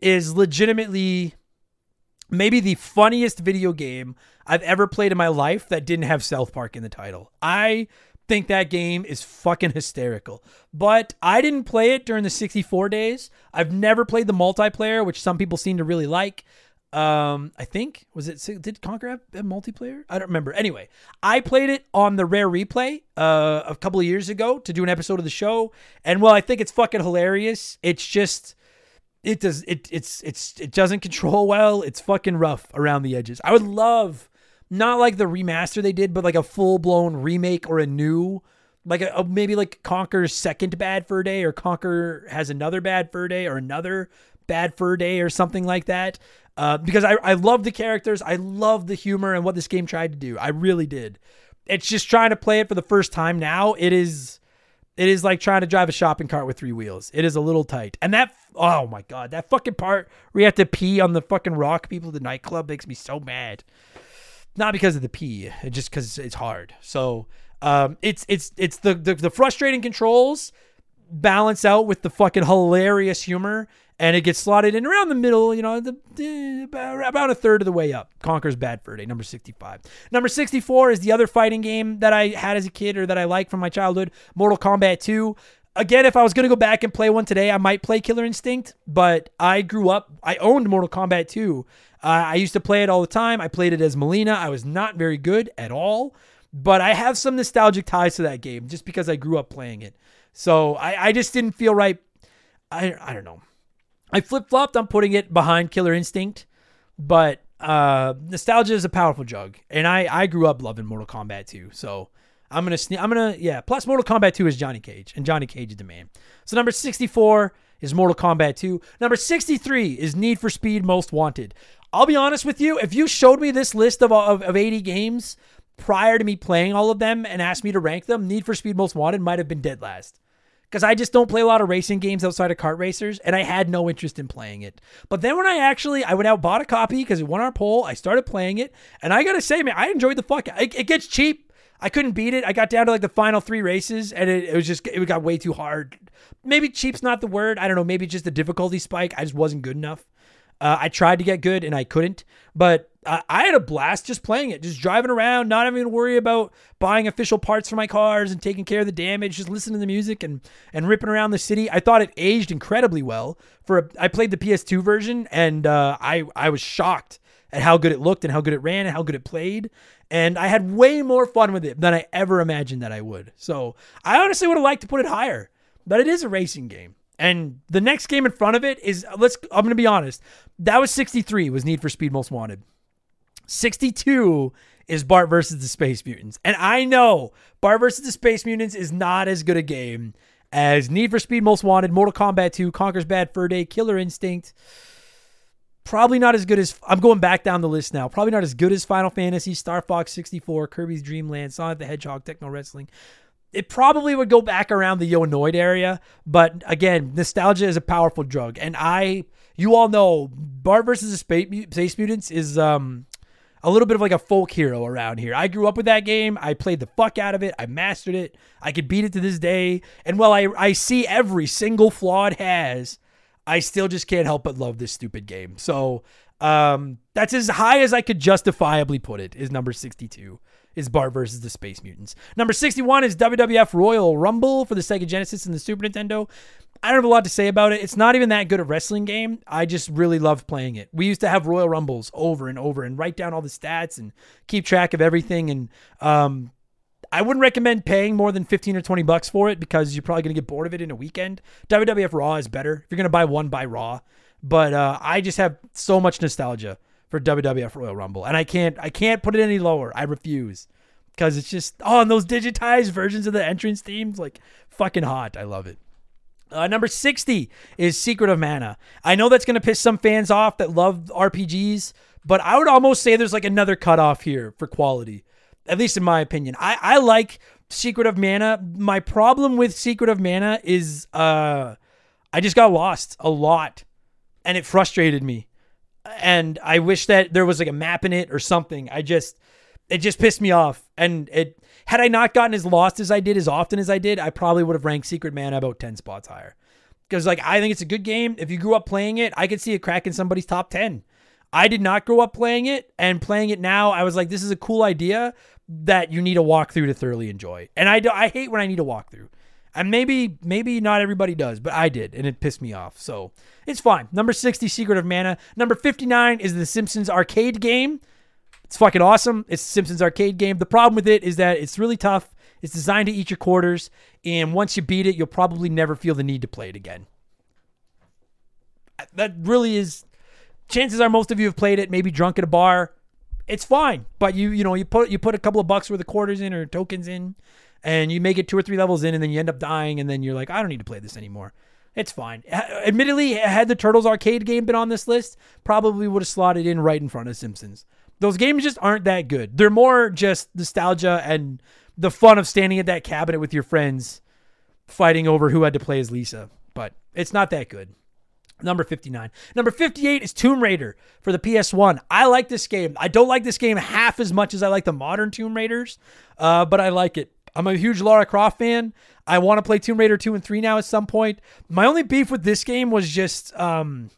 A: is legitimately maybe the funniest video game I've ever played in my life that didn't have South Park in the title. I think that game is fucking hysterical. But I didn't play it during the 64 days. I've never played the multiplayer, which some people seem to really like. Um, I think was it did Conker have, have multiplayer? I don't remember. Anyway, I played it on the rare replay uh, a couple of years ago to do an episode of the show, and well, I think it's fucking hilarious. It's just it does it it's it's it doesn't control well. It's fucking rough around the edges. I would love not like the remaster they did, but like a full blown remake or a new like a, a, maybe like Conker's second Bad Fur Day or Conker has another Bad Fur Day or another Bad Fur Day or something like that. Uh, because I, I love the characters. I love the humor and what this game tried to do. I really did. It's just trying to play it for the first time now. It is it is like trying to drive a shopping cart with three wheels. It is a little tight. And that oh my god, that fucking part where you have to pee on the fucking rock people at the nightclub makes me so mad. Not because of the P, just because it's hard. So um, it's it's it's the, the the frustrating controls balance out with the fucking hilarious humor and it gets slotted in around the middle, you know, the, the, about a third of the way up. Conker's Bad Fur Day, number 65. Number 64 is the other fighting game that I had as a kid or that I like from my childhood, Mortal Kombat 2. Again, if I was to go back and play one today, I might play Killer Instinct, but I grew up, I owned Mortal Kombat 2. Uh, I used to play it all the time. I played it as Mileena. I was not very good at all, but I have some nostalgic ties to that game just because I grew up playing it. So I, I just didn't feel right. I, I don't know. I flip flopped on putting it behind Killer Instinct, but uh, nostalgia is a powerful drug, and I I grew up loving Mortal Kombat 2, so I'm gonna sne- I'm gonna yeah. Plus Mortal Kombat 2 is Johnny Cage, and Johnny Cage is the man. So number 64 is Mortal Kombat 2. Number 63 is Need for Speed Most Wanted. I'll be honest with you, if you showed me this list of, of, of 80 games prior to me playing all of them and asked me to rank them, Need for Speed Most Wanted might have been dead last because I just don't play a lot of racing games outside of kart racers, and I had no interest in playing it. But then when I actually I went out bought a copy because it won our poll, I started playing it, and I gotta say, man, I enjoyed the fuck. It, it gets cheap. I couldn't beat it. I got down to like the final three races, and it, it was just it got way too hard. Maybe cheap's not the word. I don't know. Maybe just the difficulty spike. I just wasn't good enough. Uh, I tried to get good and I couldn't, but uh, I had a blast just playing it, just driving around, not having to worry about buying official parts for my cars and taking care of the damage, just listening to the music and and ripping around the city. I thought it aged incredibly well. For a, I played the PS2 version and uh, I I was shocked at how good it looked and how good it ran and how good it played. And I had way more fun with it than I ever imagined that I would. So I honestly would have liked to put it higher, but it is a racing game. And the next game in front of it is let's I'm going to be honest. That was 63 was Need for Speed Most Wanted. 62 is Bart versus the Space Mutants. And I know Bart versus the Space Mutants is not as good a game as Need for Speed Most Wanted, Mortal Kombat 2, Conker's Bad Fur Day, Killer Instinct. Probably not as good as I'm going back down the list now. Probably not as good as Final Fantasy, Star Fox 64, Kirby's Dream Land, Sonic the Hedgehog, Tecmo Wrestling it probably would go back around the Yo area, but again, nostalgia is a powerful drug, and I, you all know, Bart versus the Space, Space Mutants is um a little bit of like a folk hero around here. I grew up with that game. I played the fuck out of it. I mastered it. I could beat it to this day. And while I I see every single flaw it has, I still just can't help but love this stupid game. So um, that's as high as I could justifiably put it. Is number sixty two is Bart versus the Space Mutants. Number 61 is WWF Royal Rumble for the Sega Genesis and the Super Nintendo. I don't have a lot to say about it. It's not even that good a wrestling game. I just really love playing it. We used to have Royal Rumbles over and over and write down all the stats and keep track of everything. And um, I wouldn't recommend paying more than 15 or 20 bucks for it because you're probably going to get bored of it in a weekend. WWF Raw is better. If you're going to buy one, buy Raw. But uh, I just have so much nostalgia for WWF Royal Rumble, and I can't I can't put it any lower. I refuse because it's just oh, and those digitized versions of the entrance themes like fucking hot. I love it. Uh, number 60 is Secret of Mana. I know that's going to piss some fans off that love RPGs, but I would almost say there's like another cutoff here for quality, at least in my opinion. I, I like Secret of Mana. My problem with Secret of Mana is uh, I just got lost a lot and it frustrated me and I wish that there was like a map in it or something. I just it just pissed me off. And it had I not gotten as lost as I did as often as I did, I probably would have ranked Secret Mana about 10 spots higher. Because like I think it's a good game. If you grew up playing it, I could see it cracking somebody's top 10. I did not grow up playing it and playing it now, I was like, this is a cool idea that you need a walkthrough to thoroughly enjoy. And I, do, I hate when I need a walkthrough. And maybe maybe not everybody does, but I did, and it pissed me off. So it's fine. Number 60, Secret of Mana. Number 59 is the Simpsons arcade game. It's fucking awesome. It's Simpsons arcade game. The problem with it is that it's really tough. It's designed to eat your quarters, and once you beat it, you'll probably never feel the need to play it again. That really is. Chances are most of you have played it, maybe drunk at a bar. It's fine, but you you know you put you put a couple of bucks worth of quarters in or tokens in, and you make it two or three levels in, and then you end up dying, and then you're like, I don't need to play this anymore. It's fine. Admittedly, had the Turtles arcade game been on this list, probably would have slotted in right in front of Simpsons. Those games just aren't that good. They're more just nostalgia and the fun of standing at that cabinet with your friends fighting over who had to play as Lisa. But it's not that good. Number 59. Number 58 is Tomb Raider for the PS1. I like this game. I don't like this game half as much as I like the modern Tomb Raiders, uh, but I like it. I'm a huge Lara Croft fan. I want to play Tomb Raider 2 and 3 now at some point. My only beef with this game was just um,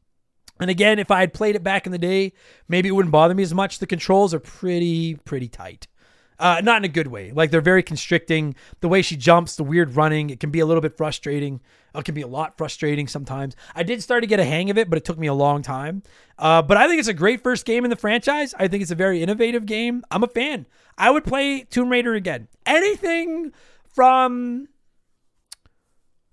A: and again, if I had played it back in the day, maybe it wouldn't bother me as much. The controls are pretty, pretty tight. Uh, not in a good way. Like they're very constricting. The way she jumps, the weird running, it can be a little bit frustrating. It can be a lot frustrating sometimes. I did start to get a hang of it, but it took me a long time. Uh, but I think it's a great first game in the franchise. I think it's a very innovative game. I'm a fan. I would play Tomb Raider again. Anything from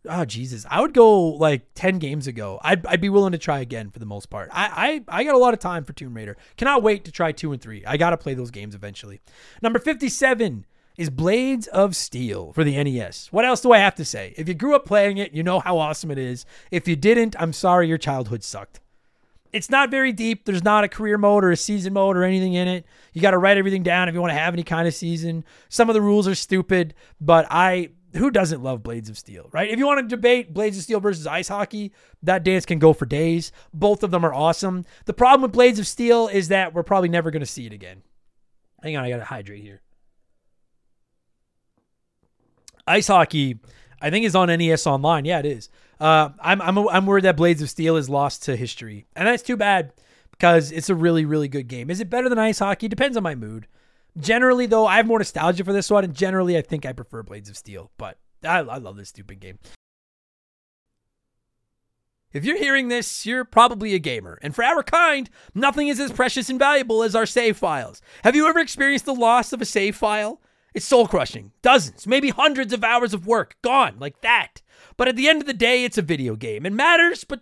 A: oh Jesus, I would go like ten games ago. I'd, I'd be willing to try again for the most part. I, I I got a lot of time for Tomb Raider. Cannot wait to try two and three. I gotta play those games eventually. Number fifty seven is Blades of Steel for the NES. What else do I have to say? If you grew up playing it, you know how awesome it is. If you didn't, I'm sorry your childhood sucked. It's not very deep. There's not a career mode or a season mode or anything in it. You got to write everything down if you want to have any kind of season. Some of the rules are stupid, but I who doesn't love Blades of Steel, right? If you want to debate Blades of Steel versus ice hockey, that dance can go for days. Both of them are awesome. The problem with Blades of Steel is that we're probably never going to see it again. Hang on, I got to hydrate here. Ice hockey, I think, is on NES Online. Yeah, it is. Uh, I'm, I'm, I'm worried that Blades of Steel is lost to history. And that's too bad because it's a really, really good game. Is it better than ice hockey? Depends on my mood. Generally, though, I have more nostalgia for this one, and generally, I think I prefer Blades of Steel. But I, I love this stupid game. If you're hearing this, you're probably a gamer. And for our kind, nothing is as precious and valuable as our save files. Have you ever experienced the loss of a save file? It's soul crushing. Dozens, maybe hundreds of hours of work gone like that. But at the end of the day, it's a video game. It matters, but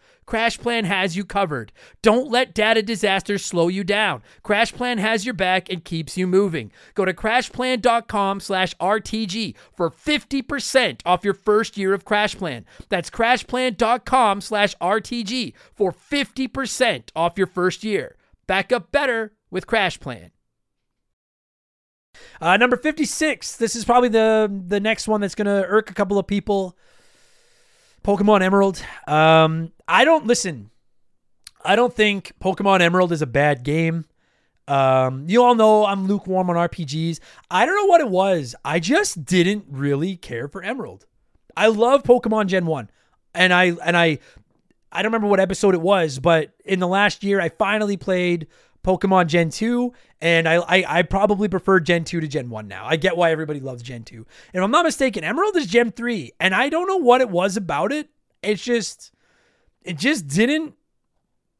A: CrashPlan has you covered. Don't let data disasters slow you down. CrashPlan has your back and keeps you moving. Go to crashplan.com/rtg for 50% off your first year of CrashPlan. That's crashplan.com/rtg for 50% off your first year. Back up better with CrashPlan. Uh, number 56. This is probably the the next one that's going to irk a couple of people. Pokemon Emerald. Um, I don't listen. I don't think Pokemon Emerald is a bad game. Um, you all know I'm lukewarm on RPGs. I don't know what it was. I just didn't really care for Emerald. I love Pokemon Gen 1. And I and I I don't remember what episode it was, but in the last year I finally played Pokemon Gen 2, and I, I I probably prefer Gen 2 to Gen 1 now. I get why everybody loves Gen 2. And if I'm not mistaken, Emerald is Gen 3, and I don't know what it was about it. It's just it just didn't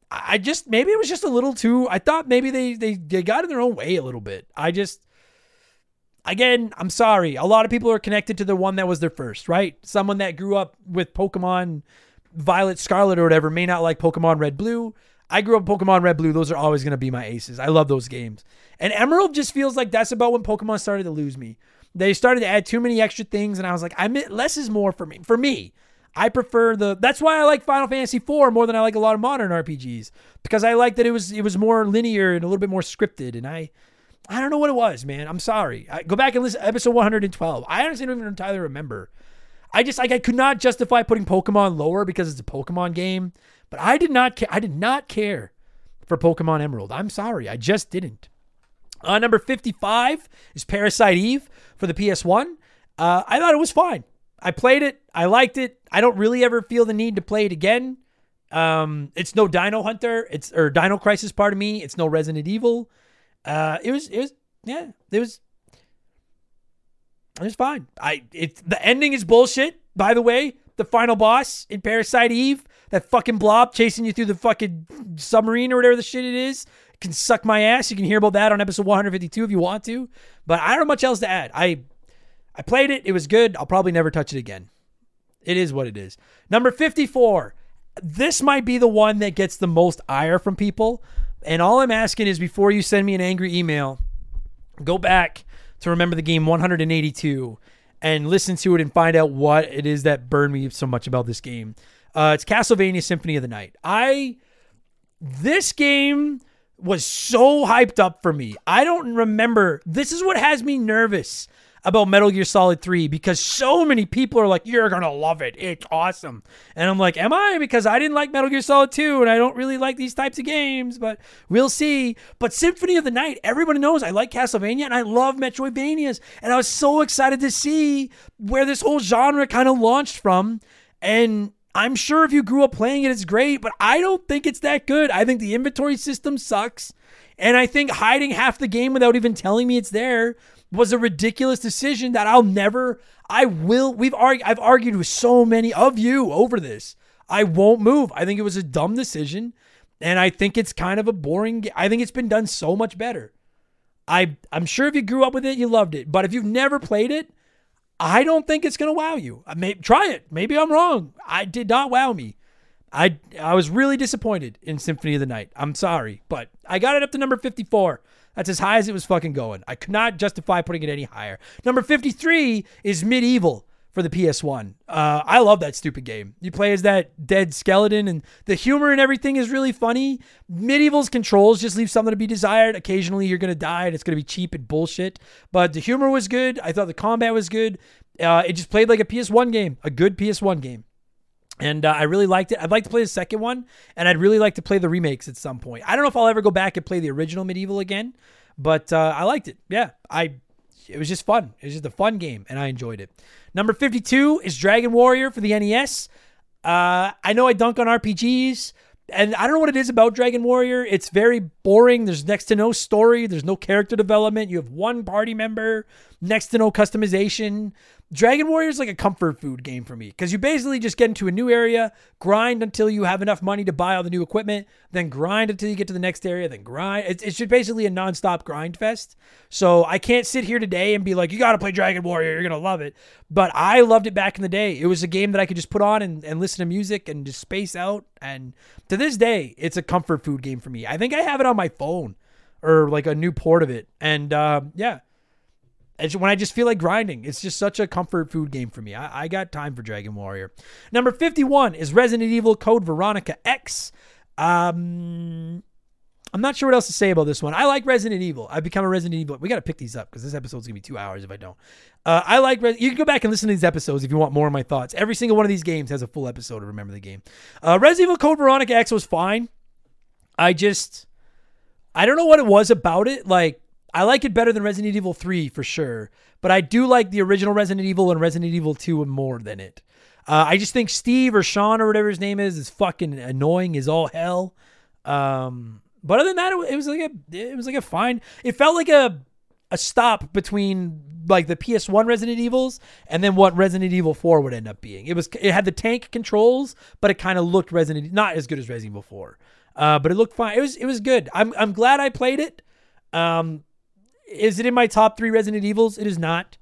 A: I just maybe it was just a little too I thought maybe they they, they got in their own way a little bit. I just again, I'm sorry. A lot of people are connected to the one that was their first, right? Someone that grew up with Pokemon Violet Scarlet or whatever may not like Pokemon Red Blue. I grew up Pokemon Red Blue. Those are always going to be my aces. I love those games. And Emerald just feels like that's about when Pokemon started to lose me. They started to add too many extra things, and I was like, I mean, less is more for me. For me, I prefer the. That's why I like Final Fantasy IV more than I like a lot of modern RPGs because I like that it was it was more linear and a little bit more scripted. And I, I don't know what it was, man. I'm sorry. I, go back and listen episode 112. I honestly don't even entirely remember. I just like I could not justify putting Pokemon lower because it's a Pokemon game. But I did not care. I did not care for Pokemon Emerald. I'm sorry. I just didn't. Uh, number 55 is Parasite Eve for the PS1. Uh, I thought it was fine. I played it. I liked it. I don't really ever feel the need to play it again. Um, it's no Dino Hunter. It's or Dino Crisis. Part of me. It's no Resident Evil. Uh, it was. It was. Yeah. It was. It was fine. I. It. The ending is bullshit. By the way, the final boss in Parasite Eve, that fucking blob chasing you through the fucking submarine or whatever the shit it is, can suck my ass. You can hear about that on episode 152 if you want to. But I don't have much else to add. I I played it. It was good. I'll probably never touch it again. It is what it is. Number 54. This might be the one that gets the most ire from people. And all I'm asking is before you send me an angry email, go back to remember the game 182 and listen to it and find out what it is that burned me so much about this game. Uh, it's Castlevania Symphony of the Night. I this game was so hyped up for me. I don't remember. This is what has me nervous about Metal Gear Solid 3 because so many people are like, you're going to love it. It's awesome. And I'm like, am I? Because I didn't like Metal Gear Solid 2 and I don't really like these types of games, but we'll see. But Symphony of the Night, everybody knows I like Castlevania and I love Metroidvanias. And I was so excited to see where this whole genre kind of launched from. And I'm sure if you grew up playing it, it's great, but I don't think it's that good. I think the inventory system sucks. And I think hiding half the game without even telling me it's there was a ridiculous decision that I'll never, I will, we've argued, I've argued with so many of you over this. I won't move. I think it was a dumb decision. And I think it's kind of a boring, I think it's been done so much better. I, I'm sure if you grew up with it, you loved it. But if you've never played it, I don't think it's going to wow you. I may try it. Maybe I'm wrong. I did not wow me. I I was really disappointed in Symphony of the Night. I'm sorry, but I got it up to number 54. That's as high as it was fucking going. I could not justify putting it any higher. Number 53 is MediEvil for the PS1. Uh, I love that stupid game. You play as that dead skeleton, and the humor and everything is really funny. MediEvil's controls just leave something to be desired. Occasionally, you're gonna die, and it's gonna be cheap and bullshit. But the humor was good. I thought the combat was good. Uh, it just played like a PS1 game, a good PS1 game. And uh, I really liked it. I'd like to play the second one, and I'd really like to play the remakes at some point. I don't know if I'll ever go back and play the original Medieval again, but uh, I liked it. Yeah, I. It was just fun. It was just a fun game, and I enjoyed it. Number fifty-two is Dragon Warrior for the NES. Uh, I know I dunk on RPGs, and I don't know what it is about Dragon Warrior. It's very boring. There's next to no story. There's no character development. You have one party member, next to no customization. Dragon Warrior is like a comfort food game for me because you basically just get into a new area, grind until you have enough money to buy all the new equipment, then grind until you get to the next area, then grind. It's, it's just basically a nonstop grind fest. So I can't sit here today and be like, you got to play Dragon Warrior, you're going to love it. But I loved it back in the day. It was a game that I could just put on and, and listen to music and just space out. And to this day, it's a comfort food game for me. I think I have it on my phone or like a new port of it. And uh, yeah when I just feel like grinding. It's just such a comfort food game for me. I, I got time for Dragon Warrior. Number 51 is Resident Evil Code Veronica X. Um, I'm not sure what else to say about this one. I like Resident Evil. I've become a Resident Evil. We got to pick these up because this episode's gonna be two hours if I don't. Uh, I like. You can go back and listen to these episodes if you want more of my thoughts. Every single one of these games has a full episode of Remember the Game. Uh, Resident Evil Code Veronica X was fine. I just, I don't know what it was about it. Like I like it better than Resident Evil 3 for sure, but I do like the original Resident Evil and Resident Evil 2 more than it. Uh, I just think Steve or Sean or whatever his name is is fucking annoying as all hell. Um, But other than that, it was like a it was like a fine. It felt like a a stop between like the PS1 Resident Evils and then what Resident Evil 4 would end up being. It was it had the tank controls, but it kind of looked Resident not as good as Resident Evil 4. Uh, but it looked fine. It was it was good. I'm I'm glad I played it. Um, is it in my top three Resident Evils? It is not.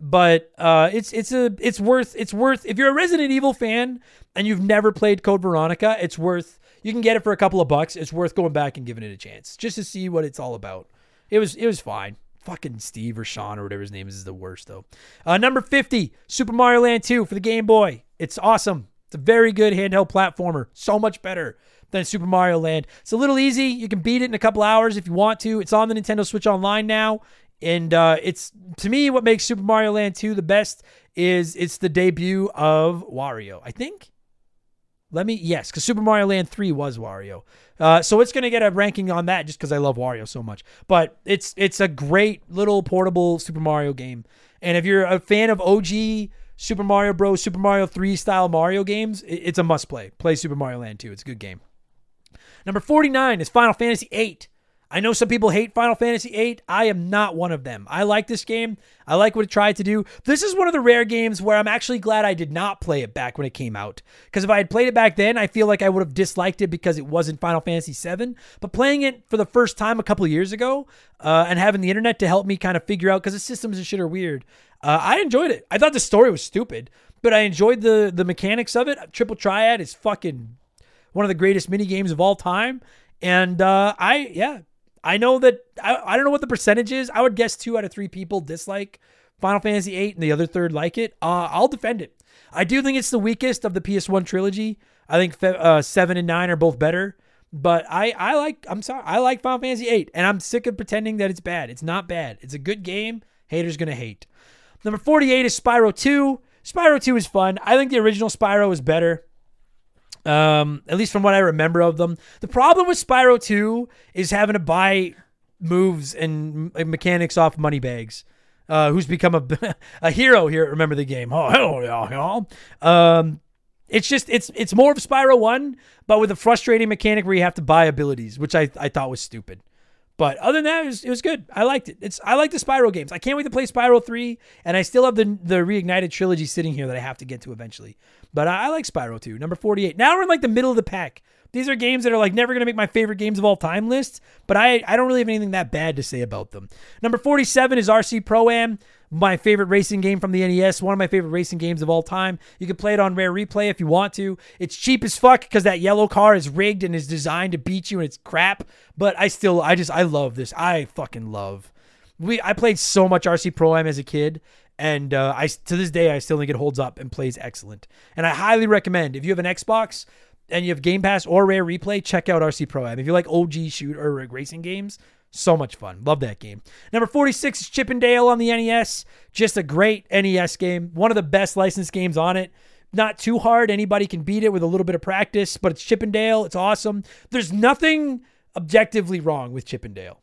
A: But uh, it's it's a it's worth it's worth if you're a Resident Evil fan and you've never played Code Veronica, it's worth you can get it for a couple of bucks. It's worth going back and giving it a chance just to see what it's all about. It was it was fine. Fucking Steve or Sean or whatever his name is is the worst though. Uh, number 50, Super Mario Land 2 for the Game Boy. It's awesome. It's a very good handheld platformer. So much better than Super Mario Land. It's a little easy. You can beat it in a couple hours if you want to. It's on the Nintendo Switch Online now. And uh, it's to me what makes Super Mario Land 2 the best is it's the debut of Wario. I think let me yes, because Super Mario Land 3 was Wario. Uh, so it's gonna get a ranking on that just because I love Wario so much. But it's it's a great little portable Super Mario game. And if you're a fan of OG Super Mario Bros, Super Mario 3 style Mario games, it's a must play. Play Super Mario Land 2. It's a good game. Number 49 is Final Fantasy 8. I know some people hate Final Fantasy VIII. I am not one of them. I like this game. I like what it tried to do. This is one of the rare games where I'm actually glad I did not play it back when it came out. Because if I had played it back then, I feel like I would have disliked it because it wasn't Final Fantasy VII. But playing it for the first time a couple years ago uh, and having the internet to help me kind of figure out, because the systems and shit are weird, uh, I enjoyed it. I thought the story was stupid, but I enjoyed the the mechanics of it. Triple Triad is fucking one of the greatest mini games of all time. And uh, I, yeah, I know that I, I don't know what the percentage is. I would guess two out of three people dislike Final Fantasy VIII, and the other third like it. Uh, I'll defend it. I do think it's the weakest of the PS1 trilogy. I think uh, seven and nine are both better, but I I like I'm sorry I like Final Fantasy VIII, and I'm sick of pretending that it's bad. It's not bad. It's a good game. Haters gonna hate. Number 48 is Spyro 2. Spyro 2 is fun. I think the original Spyro is better. Um, at least from what I remember of them. The problem with Spyro 2 is having to buy moves and mechanics off Moneybags. Uh, who's become a a hero here? Remember the game? Oh hell yeah, y'all. Um, it's just it's it's more of Spyro One, but with a frustrating mechanic where you have to buy abilities, which I I thought was stupid. But other than that, it was, it was good. I liked it. It's I like the Spyro games. I can't wait to play Spyro 3, and I still have the the reignited trilogy sitting here that I have to get to eventually. But I, I like Spyro 2, number 48. Now we're in like the middle of the pack. These are games that are like never gonna make my favorite games of all time list, but I I don't really have anything that bad to say about them. Number 47 is RC Pro Am my favorite racing game from the NES, one of my favorite racing games of all time. You can play it on Rare Replay if you want to. It's cheap as fuck because that yellow car is rigged and is designed to beat you and it's crap. But I still, I just, I love this. I fucking love. We, I played so much RC Pro Am as a kid, and uh, I to this day I still think it holds up and plays excellent. And I highly recommend if you have an Xbox and you have Game Pass or Rare Replay, check out RC Pro Am. If you like OG shoot or racing games, so much fun. Love that game. Number 46 is Chip 'n Dale on the NES. Just a great NES game. One of the best licensed games on it. Not too hard. Anybody can beat it with a little bit of practice, but it's Chip 'n Dale. It's awesome. There's nothing objectively wrong with Chip 'n Dale.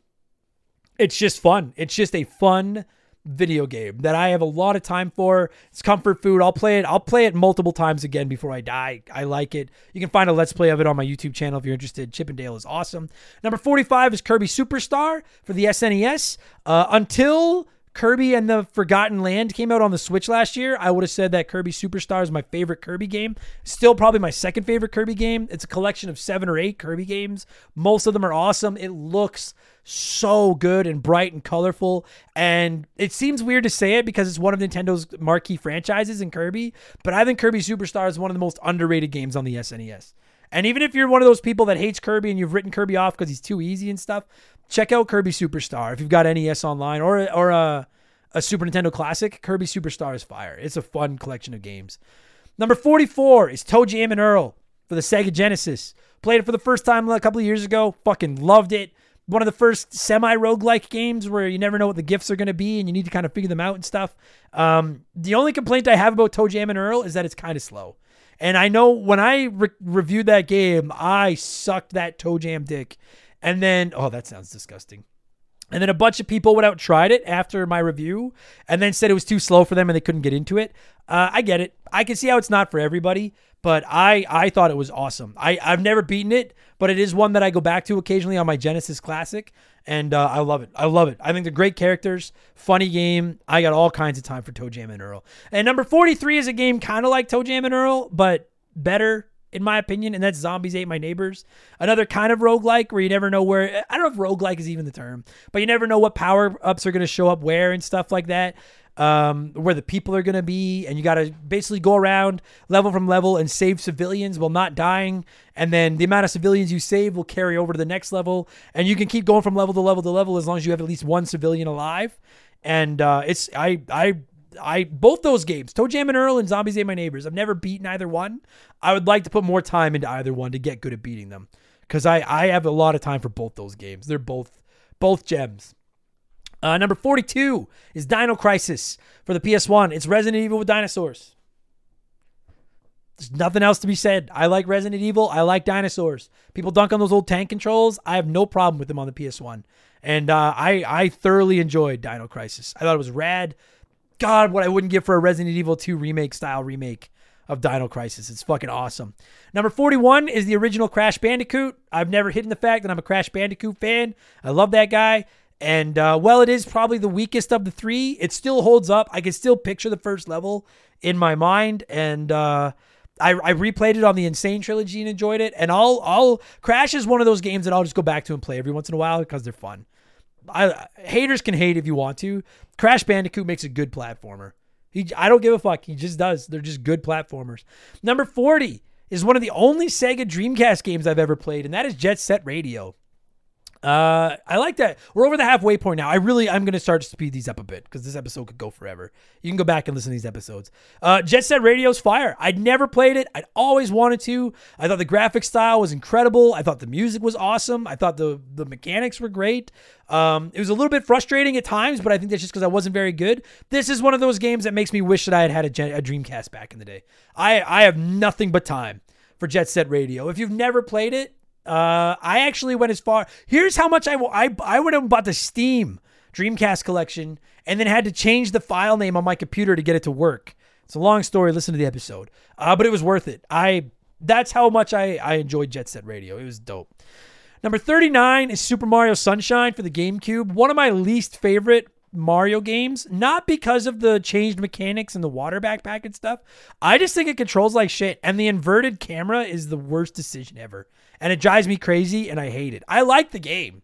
A: It's just fun. It's just a fun video game that I have a lot of time for. It's comfort food. I'll play it. I'll play it multiple times again before I die. I like it. You can find a let's play of it on my YouTube channel if you're interested. Chip 'n Dale is awesome. Number 45 is Kirby Superstar for the SNES. Uh, until Kirby and the Forgotten Land came out on the Switch last year, I would have said that Kirby Superstar is my favorite Kirby game. Still probably my second favorite Kirby game. It's a collection of seven or eight Kirby games. Most of them are awesome. It looks so good and bright and colorful. And it seems weird to say it because it's one of Nintendo's marquee franchises in Kirby, but I think Kirby Superstar is one of the most underrated games on the SNES. And even if you're one of those people that hates Kirby and you've written Kirby off because he's too easy and stuff, check out Kirby Superstar if you've got NES online or or a, a Super Nintendo Classic. Kirby Superstar is fire. It's a fun collection of games. Number 44 is ToeJam and Earl for the Sega Genesis. Played it for the first time a couple of years ago. Fucking loved it one of the first semi roguelike games where you never know what the gifts are going to be and you need to kind of figure them out and stuff. Um, the only complaint I have about ToeJam and Earl is that it's kind of slow. And I know when I re- reviewed that game, I sucked that ToeJam dick. And then, oh, that sounds disgusting. And then a bunch of people went out tried it after my review and then said it was too slow for them and they couldn't get into it. Uh, I get it. I can see how it's not for everybody, but I I thought it was awesome. I I've never beaten it, but it is one that I go back to occasionally on my Genesis Classic, and uh, I love it. I love it. I think they're great characters, funny game. I got all kinds of time for Toe Jam and Earl. And number forty three is a game kind of like Toe Jam and Earl, but better in my opinion, and that's Zombies Ate My Neighbors. Another kind of roguelike where you never know where, I don't know if roguelike is even the term, but you never know what power ups are going to show up where and stuff like that um, where the people are going to be, and you got to basically go around level from level and save civilians while not dying. And then the amount of civilians you save will carry over to the next level, and you can keep going from level to level to level as long as you have at least one civilian alive. And uh, it's I I I both those games, Toe Jam and Earl and Zombies Ate My Neighbors. I've never beaten either one. I would like to put more time into either one to get good at beating them, because I I have a lot of time for both those games. They're both both gems. Uh, number 42 is Dino Crisis for the PS1. It's Resident Evil with dinosaurs. There's nothing else to be said. I like Resident Evil. I like dinosaurs. People dunk on those old tank controls. I have no problem with them on the PS1. And uh, I, I thoroughly enjoyed Dino Crisis. I thought it was rad. God, what I wouldn't give for a Resident Evil 2 remake style remake of Dino Crisis. It's fucking awesome. Number 41 is the original Crash Bandicoot. I've never hidden the fact that I'm a Crash Bandicoot fan. I love that guy. And uh, while it is probably the weakest of the three, it still holds up. I can still picture the first level in my mind, and uh, I, I replayed it on the N. Sane trilogy and enjoyed it. And I'll I'll Crash is one of those games that I'll just go back to and play every once in a while because they're fun. I, haters can hate if you want to. Crash Bandicoot makes a good platformer. He I don't give a fuck. He just does. They're just good platformers. Number forty is one of the only Sega Dreamcast games I've ever played, and that is Jet Set Radio. Uh, I like that. We're over the halfway point now. I really, I'm to start to speed these up a bit because this episode could go forever. You can go back and listen to these episodes. Uh, Jet Set Radio's fire. I'd never played it. I'd always wanted to. I thought the graphic style was incredible. I thought the music was awesome. I thought the the mechanics were great. Um, it was a little bit frustrating at times, but I think that's just because I wasn't very good. This is one of those games that makes me wish that I had had a, Gen- a Dreamcast back in the day. I I have nothing but time for Jet Set Radio. If you've never played it, uh, I actually went as far. Here's how much I I I went and bought the Steam Dreamcast collection, and then had to change the file name on my computer to get it to work. It's a long story. Listen to the episode, uh, but it was worth it. I that's how much I I enjoyed Jet Set Radio. It was dope. Number 39 is Super Mario Sunshine for the GameCube. One of my least favorite Mario games, not because of the changed mechanics and the water backpack and stuff. I just think it controls like shit. And the inverted camera is the worst decision ever. And it drives me crazy and I hate it. I like the game.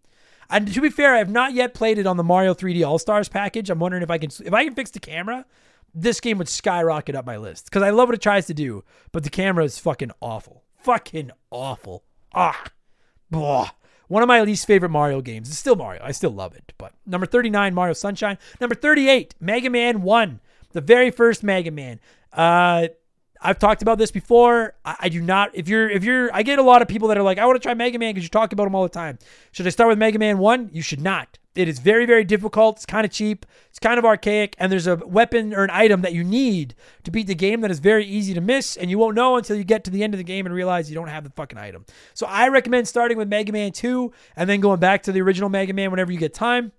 A: And to be fair, I have not yet played it on the Mario 3D All Stars package. I'm wondering if I can if I can fix the camera, this game would skyrocket up my list because I love what it tries to do, but the camera is fucking awful, fucking awful. Ah, blah. One of my least favorite Mario games. It's still Mario. I still love it. But number 39, Mario Sunshine. Number 38, Mega Man 1. The very first Mega Man. Uh, I've talked about this before. I, I, do not. If you're, if you're, I get a lot of people that are like, I want to try Mega Man because you talk about them all the time. Should I start with Mega Man One? You should not. It is very, very difficult. It's kind of cheap. It's kind of archaic, and there's a weapon or an item that you need to beat the game that is very easy to miss, and you won't know until you get to the end of the game and realize you don't have the fucking item. So I recommend starting with Mega Man Two and then going back to the original Mega Man whenever you get time.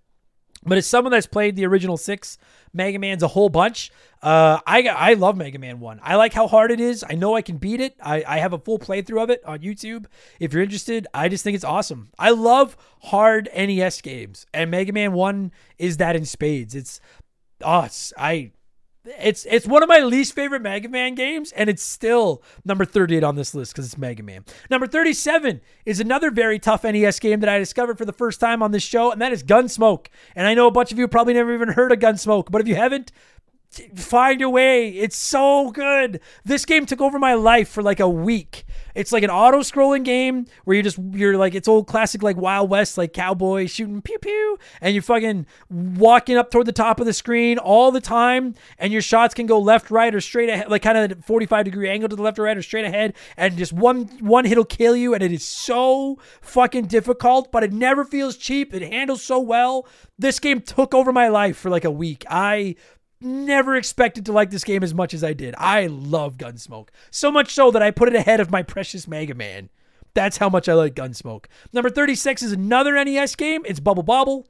A: But as someone that's played the original six Mega Man's a whole bunch, uh, I I love Mega Man One. I like how hard it is. I know I can beat it. I, I have a full playthrough of it on YouTube. If you're interested, I just think it's awesome. I love hard NES games, and Mega Man One is that in spades. It's oh, it's, I it's it's one of my least favorite Mega Man games, and it's still number 38 on this list because it's Mega Man. Number 37 is another very tough NES game that I discovered for the first time on this show, and that is Gunsmoke. And I know a bunch of you probably never even heard of Gunsmoke, but if you haven't, find your way. It's so good. This game took over my life for like a week. It's like an auto scrolling game where you just you're like it's old classic like Wild West like cowboy shooting pew pew and you're fucking walking up toward the top of the screen all the time and your shots can go left right or straight ahead like kind of 45 degree angle to the left or right or straight ahead and just one one hit'll kill you and it is so fucking difficult but it never feels cheap. It handles so well. This game took over my life for like a week. I never expected to like this game as much as I did. I love Gunsmoke. So much so that I put it ahead of my precious Mega Man. That's how much I like Gunsmoke. Number 36 is another NES game. It's Bubble Bobble.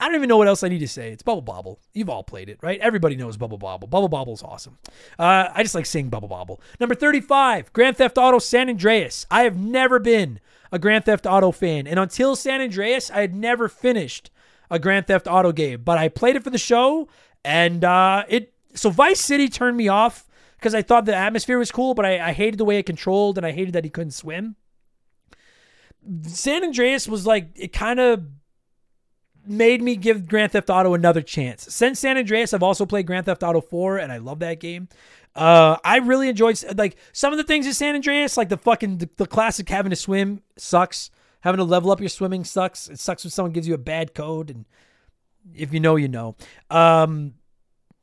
A: I don't even know what else I need to say. It's Bubble Bobble. You've all played it, right? Everybody knows Bubble Bobble. Bubble Bobble's awesome. Uh, I just like saying Bubble Bobble. Number 35, Grand Theft Auto San Andreas. I have never been a Grand Theft Auto fan. And until San Andreas, I had never finished a Grand Theft Auto game. But I played it for the show, and uh, it. So Vice City turned me off because I thought the atmosphere was cool, but I, I hated the way it controlled, and I hated that he couldn't swim. San Andreas was like it kind of made me give Grand Theft Auto another chance. Since San Andreas, I've also played Grand Theft Auto 4, and I love that game. Uh, I really enjoyed like some of the things in San Andreas, like the fucking the, the, classic having to swim sucks. Having to level up your swimming sucks. It sucks when someone gives you a bad code, and if you know, you know. Um,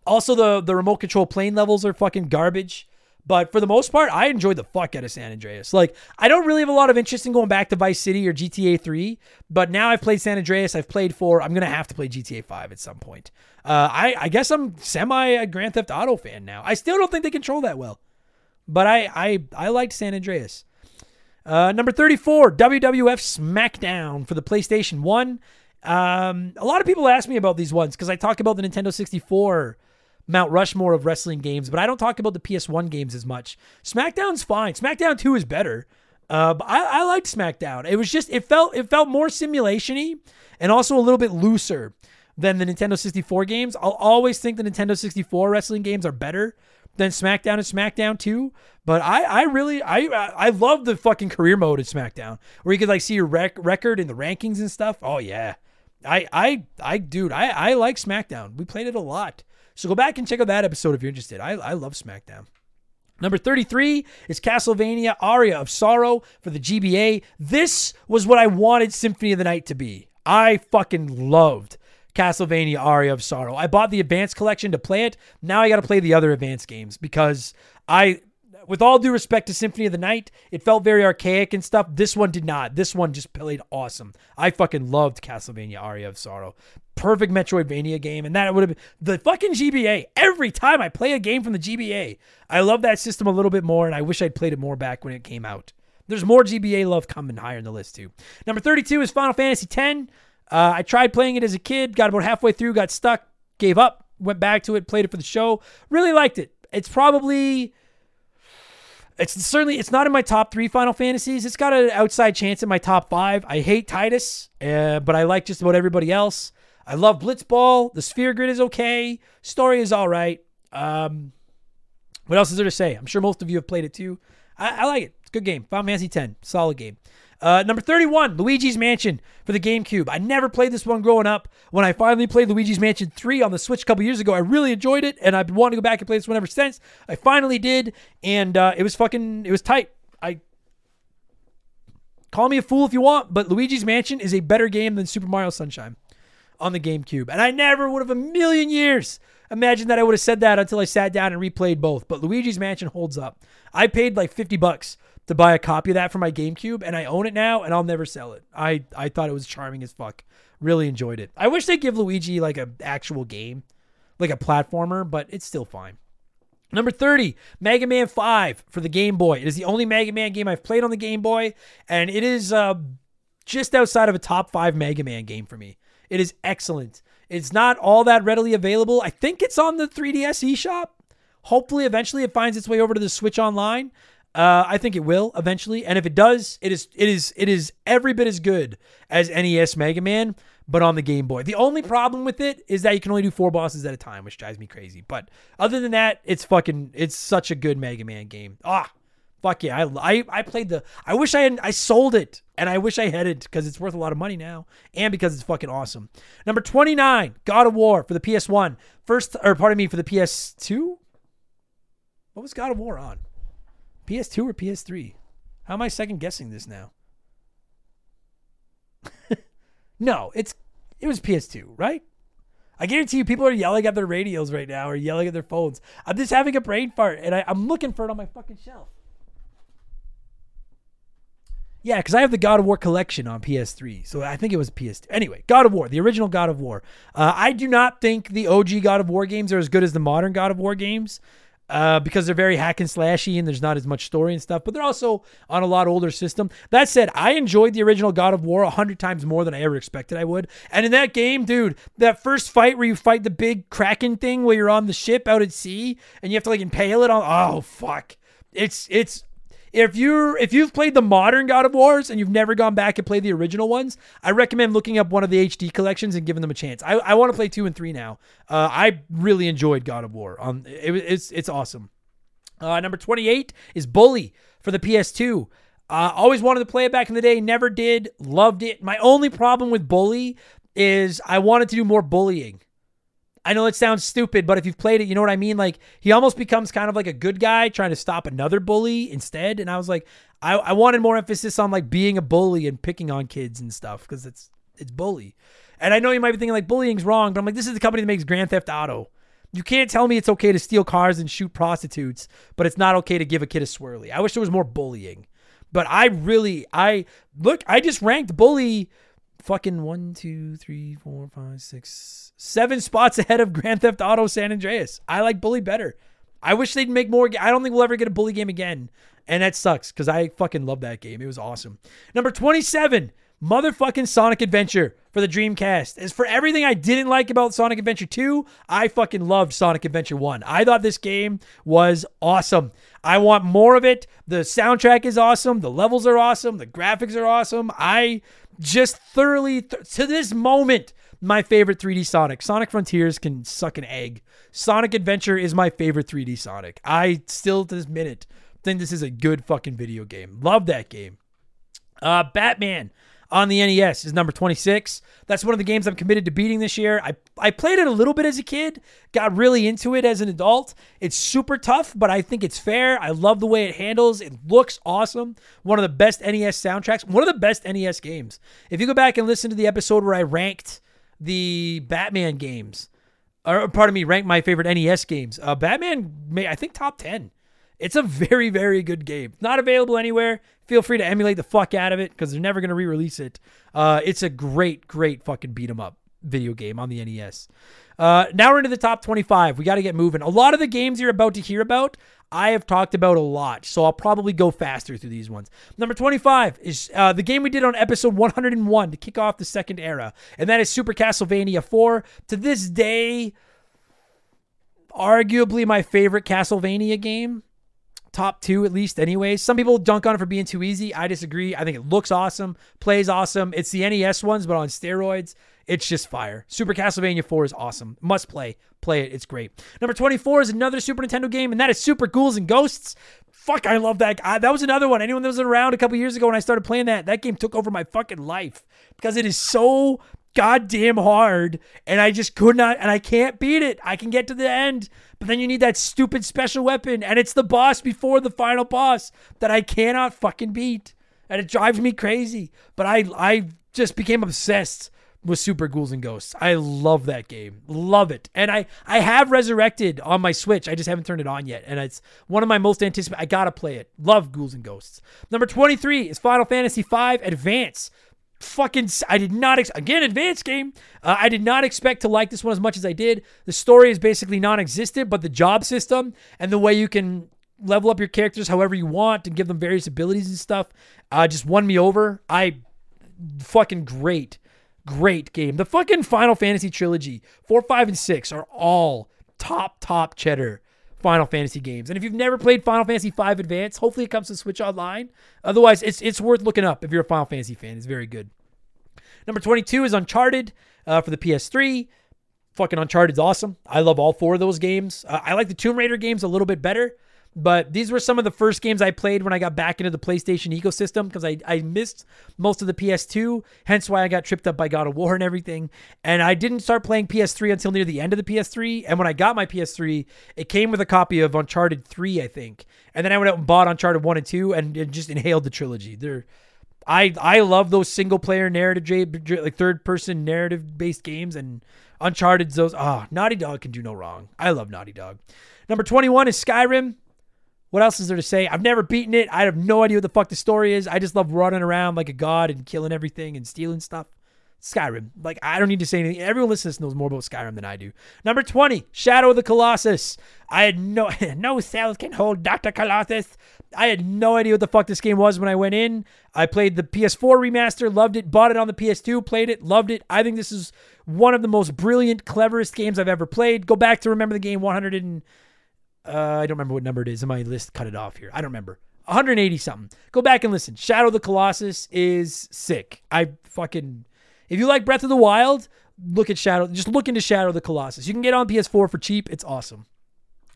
A: also, the the remote control plane levels are fucking garbage. But for the most part, I enjoyed the fuck out of San Andreas. Like, I don't really have a lot of interest in going back to Vice City or GTA 3, but now I've played San Andreas. I've played 4. I'm going to have to play GTA 5 at some point. Uh, I, I guess I'm semi a Grand Theft Auto fan now. I still don't think they control that well, but I, I, I liked San Andreas. Uh, number 34, WWF SmackDown for the PlayStation 1. Um, a lot of people ask me about these ones because I talk about the Nintendo 64 Mount Rushmore of wrestling games, but I don't talk about the PS1 games as much. SmackDown's fine. SmackDown 2 is better. Uh, but I, I liked SmackDown. It was just it felt it felt more simulationy and also a little bit looser than the Nintendo 64 games. I'll always think the Nintendo 64 wrestling games are better than SmackDown and SmackDown 2. But I, I really, I, I love the fucking career mode in SmackDown where you could like see your rec- record in the rankings and stuff. Oh yeah, I, I, I, dude, I, I like SmackDown. We played it a lot. So go back and check out that episode if you're interested. I, I love SmackDown. Number 33 is Castlevania Aria of Sorrow for the GBA. This was what I wanted Symphony of the Night to be. I fucking loved Castlevania Aria of Sorrow. I bought the advanced collection to play it. Now I got to play the other advanced games because I with all due respect to Symphony of the Night, it felt very archaic and stuff. This one did not. This one just played awesome. I fucking loved Castlevania Aria of Sorrow. Perfect Metroidvania game. And that would have been the fucking GBA. Every time I play a game from the GBA, I love that system a little bit more, and I wish I'd played it more back when it came out. There's more GBA love coming higher in the list, too. Number 32 is Final Fantasy X. Uh, I tried playing it as a kid, got about halfway through, got stuck, gave up, went back to it, played it for the show. Really liked it. It's probably it's certainly it's not in my top three Final Fantasies. It's got an outside chance in my top five. I hate Tidus, uh, but I like just about everybody else. I love Blitzball. The Sphere Grid is okay. Story is all right. Um, what else is there to say? I'm sure most of you have played it too. I, I like it. It's a good game. Final Fantasy 10, solid game. Uh, number 31, Luigi's Mansion for the GameCube. I never played this one growing up. When I finally played Luigi's Mansion 3 on the Switch a couple years ago, I really enjoyed it, and I've been wanting to go back and play this one ever since. I finally did, and uh, it was fucking, it was tight. I call me a fool if you want, but Luigi's Mansion is a better game than Super Mario Sunshine on the GameCube, and I never would have a million years imagined that I would have said that until I sat down and replayed both. But Luigi's Mansion holds up. I paid like 50 bucks to buy a copy of that for my GameCube, and I own it now, and I'll never sell it. I I thought it was charming as fuck. Really enjoyed it. I wish they give Luigi like a actual game, like a platformer, but it's still fine. Number 30, Mega Man 5 for the Game Boy. It is the only Mega Man game I've played on the Game Boy, and it is uh, just outside of a top five Mega Man game for me. It is excellent. It's not all that readily available. I think it's on the 3DS eShop. Hopefully, eventually, it finds its way over to the Switch Online. Uh, I think it will eventually, and if it does, it is it is it is every bit as good as NES Mega Man, but on the Game Boy. The only problem with it is that you can only do four bosses at a time, which drives me crazy. But other than that, it's fucking it's such a good Mega Man game. Ah, fuck yeah! I I, I played the. I wish I had I sold it, and I wish I had it because it's worth a lot of money now, and because it's fucking awesome. Number twenty nine, God of War for the PS One. First, or pardon me, for the PS Two. What was God of War on? PS2 or PS3? How am I second guessing this now? no, it's it was PS2, right? I guarantee you, people are yelling at their radios right now or yelling at their phones. I'm just having a brain fart, and I, I'm looking for it on my fucking shelf. Yeah, because I have the God of War collection on PS3, so I think it was PS2. Anyway, God of War, the original God of War. Uh, I do not think the OG God of War games are as good as the modern God of War games. Uh, because they're very hack and slashy and there's not as much story and stuff, but they're also on a lot older system. That said, I enjoyed the original God of War a hundred times more than I ever expected I would. And in that game, dude, that first fight where you fight the big kraken thing where you're on the ship out at sea and you have to like impale it on, oh fuck, it's it's if you're if you've played the modern God of Wars and you've never gone back and played the original ones, I recommend looking up one of the HD collections and giving them a chance. I, I want to play two and three now. Uh, I really enjoyed God of War. Um, it, it's it's awesome. Uh, number twenty eight is Bully for the PS2. Uh, always wanted to play it back in the day, never did. Loved it. My only problem with Bully is I wanted to do more bullying. I know it sounds stupid, but if you've played it, you know what I mean? Like he almost becomes kind of like a good guy trying to stop another bully instead. And I was like, I, I wanted more emphasis on like being a bully and picking on kids and stuff because it's it's bully. And I know you might be thinking like bullying's wrong, but I'm like, this is the company that makes Grand Theft Auto. You can't tell me it's okay to steal cars and shoot prostitutes, but it's not okay to give a kid a swirly. I wish there was more bullying. But I really, I look, I just ranked bully fucking one, two, three, four, five, six, seven spots ahead of Grand Theft Auto San Andreas. I like Bully better. I wish they'd make more. I don't think we'll ever get a Bully game again. And that sucks because I fucking love that game. It was awesome. Number 27, motherfucking Sonic Adventure for the Dreamcast. As for everything I didn't like about Sonic Adventure 2, I fucking loved Sonic Adventure 1. I thought this game was awesome. I want more of it. The soundtrack is awesome. The levels are awesome. The graphics are awesome. I just thoroughly, th- to this moment, my favorite 3D Sonic. Sonic Frontiers can suck an egg. Sonic Adventure is my favorite 3D Sonic. I still, to this minute, think this is a good fucking video game. Love that game. Uh, Batman on the NES is number 26. That's one of the games I'm committed to beating this year. I, I played it a little bit as a kid, got really into it as an adult. It's super tough, but I think it's fair. I love the way it handles. It looks awesome. One of the best NES soundtracks, one of the best NES games. If you go back and listen to the episode where I ranked the Batman games, or pardon me, ranked my favorite NES games, uh, Batman, may, I think top 10. It's a very, very good game. Not available anywhere. Feel free to emulate the fuck out of it because they're never going to re release it. Uh, it's a great, great fucking beat 'em up video game on the NES. Uh, now we're into the top 25. We got to get moving. A lot of the games you're about to hear about, I have talked about a lot, so I'll probably go faster through these ones. Number 25 is uh, the game we did on episode 101 to kick off the second era, and that is Super Castlevania 4. To this day, arguably my favorite Castlevania game top two at least anyways some people dunk on it for being too easy. I disagree. I think it looks awesome plays awesome. It's the nes ones but on steroids it's just fire. Super castlevania 4 is awesome. Must play. Play it. It's great. Number 24 is another super nintendo game and that is super ghouls and ghosts. Fuck i love that. I, that was another one. Anyone that was around a couple years ago when i started playing that that game took over my fucking life because it is so goddamn hard and I just could not and I can't beat it. I can get to the end, but then you need that stupid special weapon and it's the boss before the final boss that I cannot fucking beat. And it drives me crazy. But I I just became obsessed with Super Ghouls and Ghosts. I love that game. Love it. And I I have resurrected on my Switch. I just haven't turned it on yet. And it's one of my most anticipated. I gotta play it. Love Ghouls and Ghosts. Number 23 is Final Fantasy V Advance fucking I did not ex- again advanced game. Uh, I did not expect to like this one as much as I did. The story is basically non-existent, but the job system and the way you can level up your characters however you want and give them various abilities and stuff uh, just won me over. I fucking great, great game. The fucking Final Fantasy trilogy, four, five, and six are all top top cheddar. Final Fantasy games. And if you've never played Final Fantasy V Advance, hopefully it comes to Switch Online. Otherwise, it's it's worth looking up if you're a Final Fantasy fan. It's very good. Number 22 is Uncharted uh, for the PS3. Fucking Uncharted's awesome. I love all four of those games. Uh, I like the Tomb Raider games a little bit better. But these were some of the first games I played when I got back into the PlayStation ecosystem because I, I missed most of the PS2, hence why I got tripped up by God of War and everything. And I didn't start playing PS3 until near the end of the PS3. And when I got my PS3, it came with a copy of Uncharted 3, I think. And then I went out and bought Uncharted 1 and 2 and just inhaled the trilogy. They're I I love those single player narrative like third person narrative based games and Uncharted's those ah oh, Naughty Dog can do no wrong. I love Naughty Dog. Number 21 is Skyrim. What else is there to say? I've never beaten it. I have no idea what the fuck the story is. I just love running around like a god and killing everything and stealing stuff. Skyrim. Like I don't need to say anything. Everyone listening knows more about Skyrim than I do. Number 20, Shadow of the Colossus. I had no no cells can hold Dr. Colossus. I had no idea what the fuck this game was when I went in. I played the PS4 remaster, loved it, bought it on the PS2, played it, loved it. I think this is one of the most brilliant, cleverest games I've ever played. Go back to remember the game 100 and uh, I don't remember what number it is my list. Cut it off here. I don't remember. 180 something. Go back and listen. Shadow of the Colossus is sick. I fucking if you like Breath of the Wild, look at Shadow. Just look into Shadow of the Colossus. You can get on PS4 for cheap. It's awesome.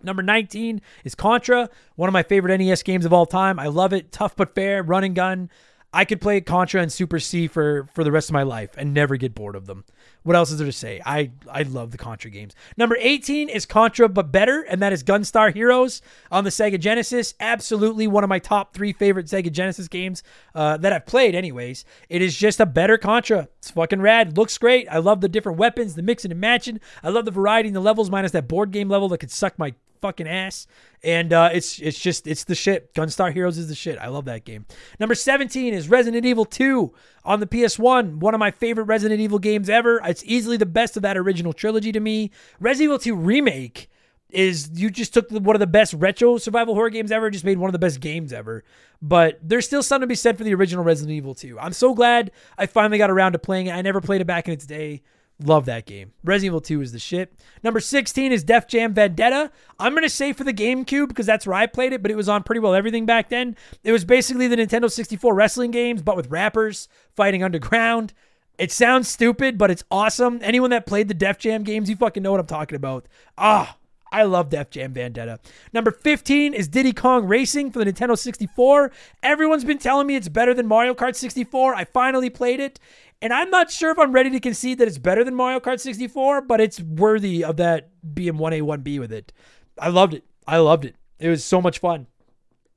A: Number 19 is Contra, one of my favorite NES games of all time. I love it. Tough but fair, run and gun. I could play Contra and Super C for for the rest of my life and never get bored of them. What else is there to say? I I love the Contra games. Number 18 is Contra but better, and that is Gunstar Heroes on the Sega Genesis. Absolutely one of my top three favorite Sega Genesis games uh, that I've played. Anyways, it is just a better Contra. It's fucking rad. Looks great. I love the different weapons, the mixing and matching. I love the variety in the levels, minus that board game level that could suck my fucking ass. And uh, it's it's just it's the shit. Gunstar Heroes is the shit. I love that game. Number 17 is Resident Evil 2 on the PS1. One of my favorite Resident Evil games ever. It's easily the best of that original trilogy to me. Resident Evil 2 remake is you just took one of the best retro survival horror games ever, just made one of the best games ever. But there's still something to be said for the original Resident Evil 2. I'm so glad I finally got around to playing it. I never played it back in its day. Love that game. Resident Evil 2 is the shit. Number 16 is Def Jam Vendetta. I'm going to say for the GameCube because that's where I played it, but it was on pretty well everything back then. It was basically the Nintendo 64 wrestling games, but with rappers fighting underground. It sounds stupid, but it's awesome. Anyone that played the Def Jam games, you fucking know what I'm talking about. Ah, I love Def Jam Vendetta. Number 15 is Diddy Kong Racing for the Nintendo 64. Everyone's been telling me it's better than Mario Kart 64. I finally played it, and I'm not sure if I'm ready to concede that it's better than Mario Kart 64, but it's worthy of that being 1A, 1B with it. I loved it. I loved it. It was so much fun.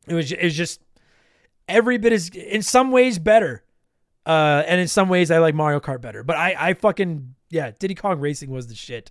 A: It was, it was just every bit is in some ways better. Uh, and in some ways I like Mario Kart better. But I, I fucking yeah, Diddy Kong Racing was the shit.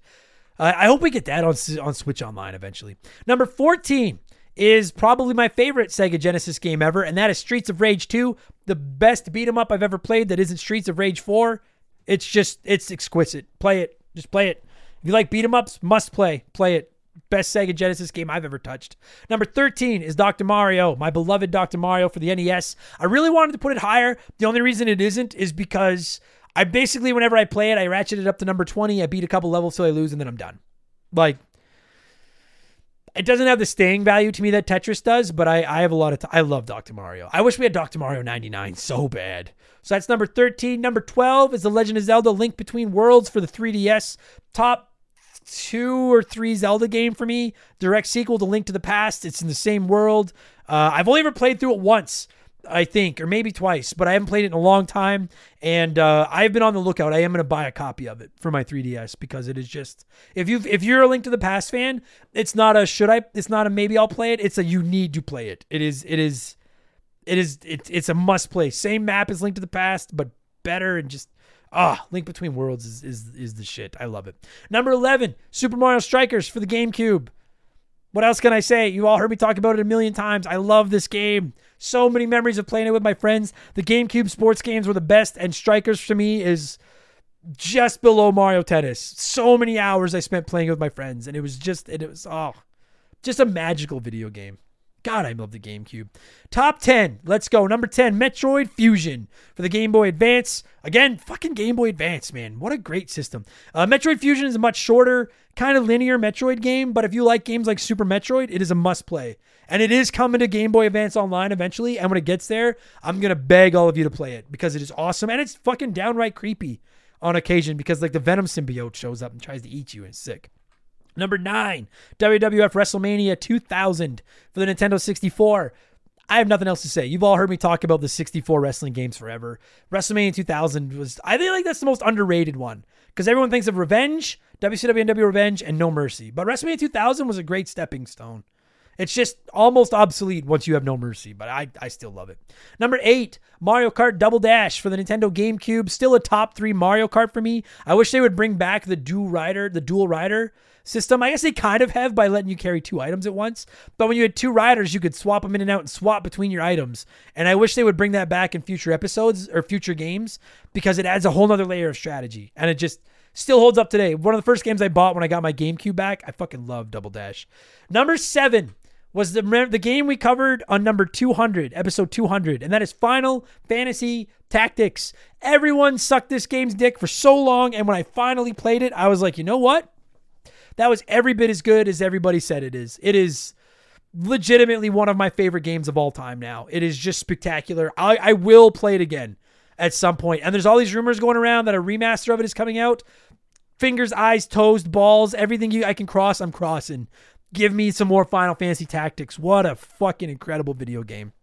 A: Uh, I hope we get that on on Switch Online eventually. Number 14 is probably my favorite Sega Genesis game ever, and that is Streets of Rage 2, the best beat 'em up I've ever played that isn't Streets of Rage 4. It's just it's exquisite. Play it. Just play it. If you like beat 'em ups, must play. Play it. Best Sega Genesis game I've ever touched. Number 13 is Dr. Mario, my beloved Dr. Mario for the NES. I really wanted to put it higher. The only reason it isn't is because I basically, whenever I play it, I ratchet it up to number 20. I beat a couple levels till I lose, and then I'm done. Like, it doesn't have the staying value to me that Tetris does, but I, I have a lot of t- I love Dr. Mario. I wish we had Dr. Mario 99 so bad. So that's number 13. Number 12 is The Legend of Zelda Link Between Worlds for the 3DS. Top two or three Zelda game for me. Direct sequel to Link to the Past. It's in the same world. Uh, I've only ever played through it once. I think, or maybe twice, but I haven't played it in a long time. And uh, I've been on the lookout. I am going to buy a copy of it for my 3DS because it is just if you if you're a Link to the Past fan, it's not a should I? It's not a maybe I'll play it. It's a you need to play it. It is it is it is it, it's a must play. Same map as Link to the Past, but better and just ah, Link Between Worlds is is is the shit. I love it. Number 11, Super Mario Strikers for the GameCube. What else can I say? You all heard me talk about it a million times. I love this game. So many memories of playing it with my friends. The GameCube sports games were the best, and Strikers for me is just below Mario Tennis. So many hours I spent playing with my friends, and it was just it was oh, just a magical video game. God, I love the GameCube. Top 10. Let's go. Number 10, Metroid Fusion for the Game Boy Advance. Again, fucking Game Boy Advance, man. What a great system. Uh, Metroid Fusion is a much shorter, kind of linear Metroid game, but if you like games like Super Metroid, it is a must play. And it is coming to Game Boy Advance Online eventually. And when it gets there, I'm going to beg all of you to play it because it is awesome. And it's fucking downright creepy on occasion because, like, the Venom symbiote shows up and tries to eat you and it's sick. Number nine, WWF WrestleMania 2000 for the Nintendo 64. I have nothing else to say. You've all heard me talk about the 64 wrestling games forever. WrestleMania 2000 was, I think, like that's the most underrated one because everyone thinks of Revenge, WCW and W Revenge, and No Mercy. But WrestleMania 2000 was a great stepping stone. It's just almost obsolete once you have No Mercy, but I, I still love it. Number eight, Mario Kart Double Dash for the Nintendo GameCube. Still a top three Mario Kart for me. I wish they would bring back the dual rider, the dual rider system. I guess they kind of have by letting you carry two items at once. But when you had two riders, you could swap them in and out and swap between your items. And I wish they would bring that back in future episodes or future games because it adds a whole nother layer of strategy. And it just still holds up today. One of the first games I bought when I got my GameCube back. I fucking love Double Dash. Number seven was the the game we covered on number 200, episode 200, and that is Final Fantasy Tactics. Everyone sucked this game's dick for so long, and when I finally played it, I was like, you know what? That was every bit as good as everybody said it is. It is legitimately one of my favorite games of all time now. It is just spectacular. I, I will play it again at some point. And there's all these rumors going around that a remaster of it is coming out. Fingers, eyes, toes, balls, everything you I can cross, I'm crossing. Give me some more Final Fantasy Tactics. What a fucking incredible video game.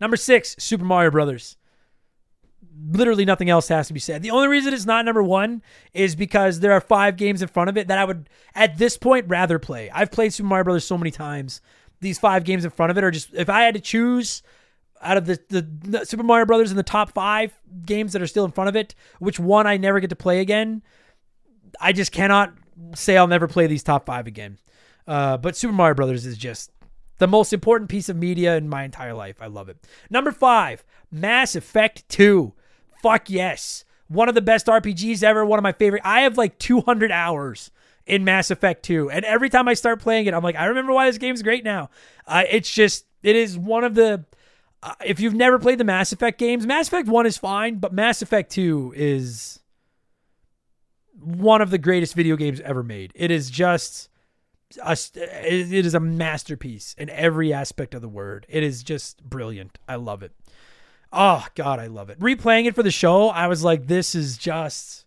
A: Number six, Super Mario Brothers. Literally nothing else has to be said. The only reason it's not number one is because there are five games in front of it that I would, at this point, rather play. I've played Super Mario Brothers so many times. These five games in front of it are just, if I had to choose out of the, the, Super Mario Brothers in the top five games that are still in front of it, which one I never get to play again, I just cannot say I'll never play these top five again. Uh, but Super Mario Brothers is just the most important piece of media in my entire life. I love it. Number five, Mass Effect 2. Fuck yes. One of the best RPGs ever. One of my favorite. I have like 200 hours in Mass Effect 2. And every time I start playing it, I'm like, I remember why this game's great now. Uh, it's just, it is one of the. Uh, if you've never played the Mass Effect games, Mass Effect 1 is fine, but Mass Effect 2 is one of the greatest video games ever made. It is just a, it is a masterpiece in every aspect of the word. It is just brilliant. I love it. Oh god, I love it. Replaying it for the show, I was like, this is just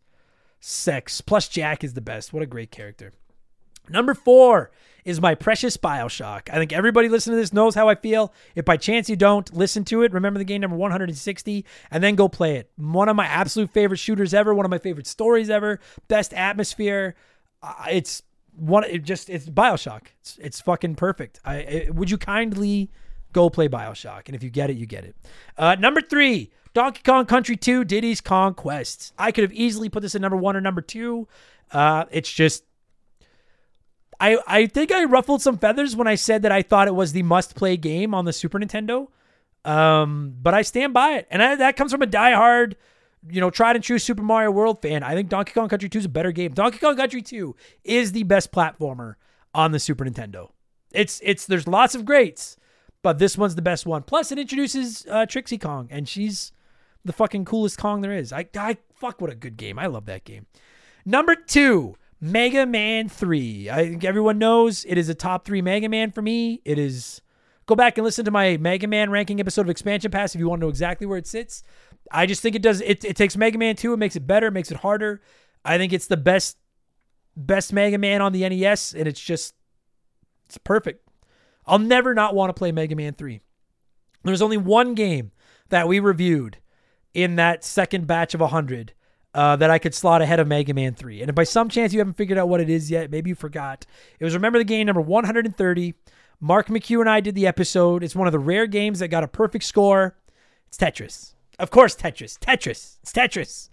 A: sex. Plus, Jack is the best. What a great character. Number four is my precious Bioshock. I think everybody listening to this knows how I feel. If by chance you don't, listen to it. Remember the game number 160 and then go play it. One of my absolute favorite shooters ever, one of my favorite stories ever, best atmosphere. Uh, it's one it just it's Bioshock. It's it's fucking perfect. I it, would you kindly go play Bioshock, and if you get it, you get it. Uh, number three, Donkey Kong Country 2 Diddy's Kong Quest. I could have easily put this at number one or number two. Uh, it's just I I think I ruffled some feathers when I said that I thought it was the must play game on the Super Nintendo. Um, but I stand by it, and I, that comes from a diehard you know, tried and true Super Mario World fan, I think Donkey Kong Country 2 is a better game. Donkey Kong Country 2 is the best platformer on the Super Nintendo. It's it's there's lots of greats, but this one's the best one. Plus, it introduces uh, Dixie Kong, and she's the fucking coolest Kong there is. I, I fuck what a good game. I love that game. Number two, Mega Man 3. I think everyone knows it is a top three Mega Man for me. It is. Go back and listen to my Mega Man ranking episode of Expansion Pass if you want to know exactly where it sits. I just think it does. It, it takes Mega Man 2, it makes it better, makes it harder. I think it's the best best Mega Man on the NES, and it's just it's perfect. I'll never not want to play Mega Man 3. There's only one game that we reviewed in that second batch of 100 uh, that I could slot ahead of Mega Man 3. And if by some chance you haven't figured out what it is yet, maybe you forgot. It was Remember the Game number 130. Mark McHugh and I did the episode. It's one of the rare games that got a perfect score. It's Tetris. Of course, Tetris. Tetris. It's Tetris.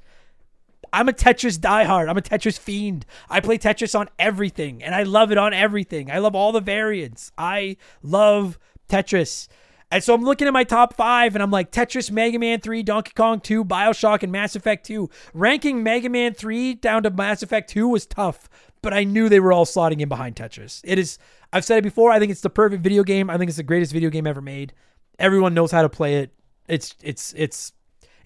A: I'm a Tetris diehard. I'm a Tetris fiend. I play Tetris on everything, and I love it on everything. I love all the variants. I love Tetris. And so I'm looking at my top five, and I'm like Tetris, Mega Man 3, Donkey Kong 2, Bioshock, and Mass Effect 2. Ranking Mega Man 3 down to Mass Effect 2 was tough, but I knew they were all slotting in behind Tetris. It is, I've said it before, I think it's the perfect video game. I think it's the greatest video game ever made. Everyone knows how to play it. It's, it's, it's,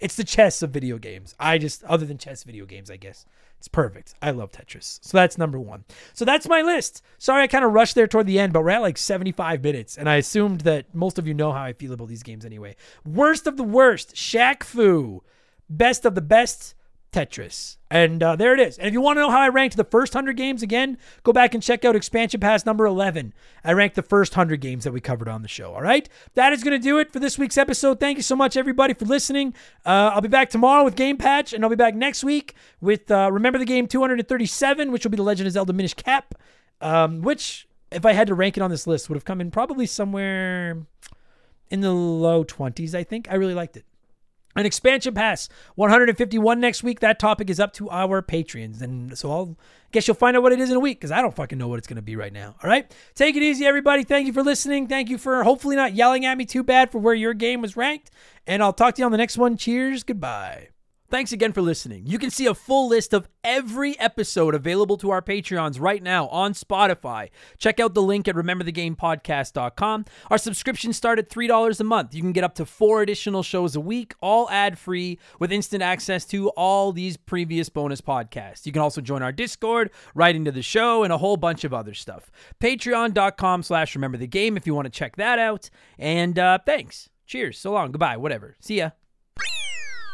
A: it's the chess of video games. I just, other than chess video games, I guess. It's perfect. I love Tetris. So that's number one. So that's my list. Sorry, I kind of rushed there toward the end, but we're at like 75 minutes. And I assumed that most of you know how I feel about these games anyway. Worst of the worst, Shaq Fu. Best of the best, Tetris. And uh, there it is. And if you want to know how I ranked the first 100 games again, go back and check out Expansion Pass number 11. I ranked the first 100 games that we covered on the show. All right. That is going to do it for this week's episode. Thank you so much, everybody, for listening. Uh, I'll be back tomorrow with Game Patch, and I'll be back next week with uh, Remember the Game 237, which will be The Legend of Zelda Minish Cap, um, which if I had to rank it on this list, would have come in probably somewhere in the low 20s, I think. I really liked it. An expansion pass, 151 next week. That topic is up to our patrons And so I'll guess you'll find out what it is in a week because I don't fucking know what it's going to be right now. All right. Take it easy, everybody. Thank you for listening. Thank you for hopefully not yelling at me too bad for where your game was ranked. And I'll talk to you on the next one. Cheers. Goodbye. Thanks again for listening. You can see a full list of every episode available to our Patreons right now on Spotify. Check out the link at rememberthegamepodcast.com. Our subscriptions start at $3 a month. You can get up to four additional shows a week, all ad-free, with instant access to all these previous bonus podcasts. You can also join our Discord, write into the show, and a whole bunch of other stuff. Patreon.com slash remember the game if you want to check that out. And uh, thanks. Cheers. So long. Goodbye. Whatever. See ya.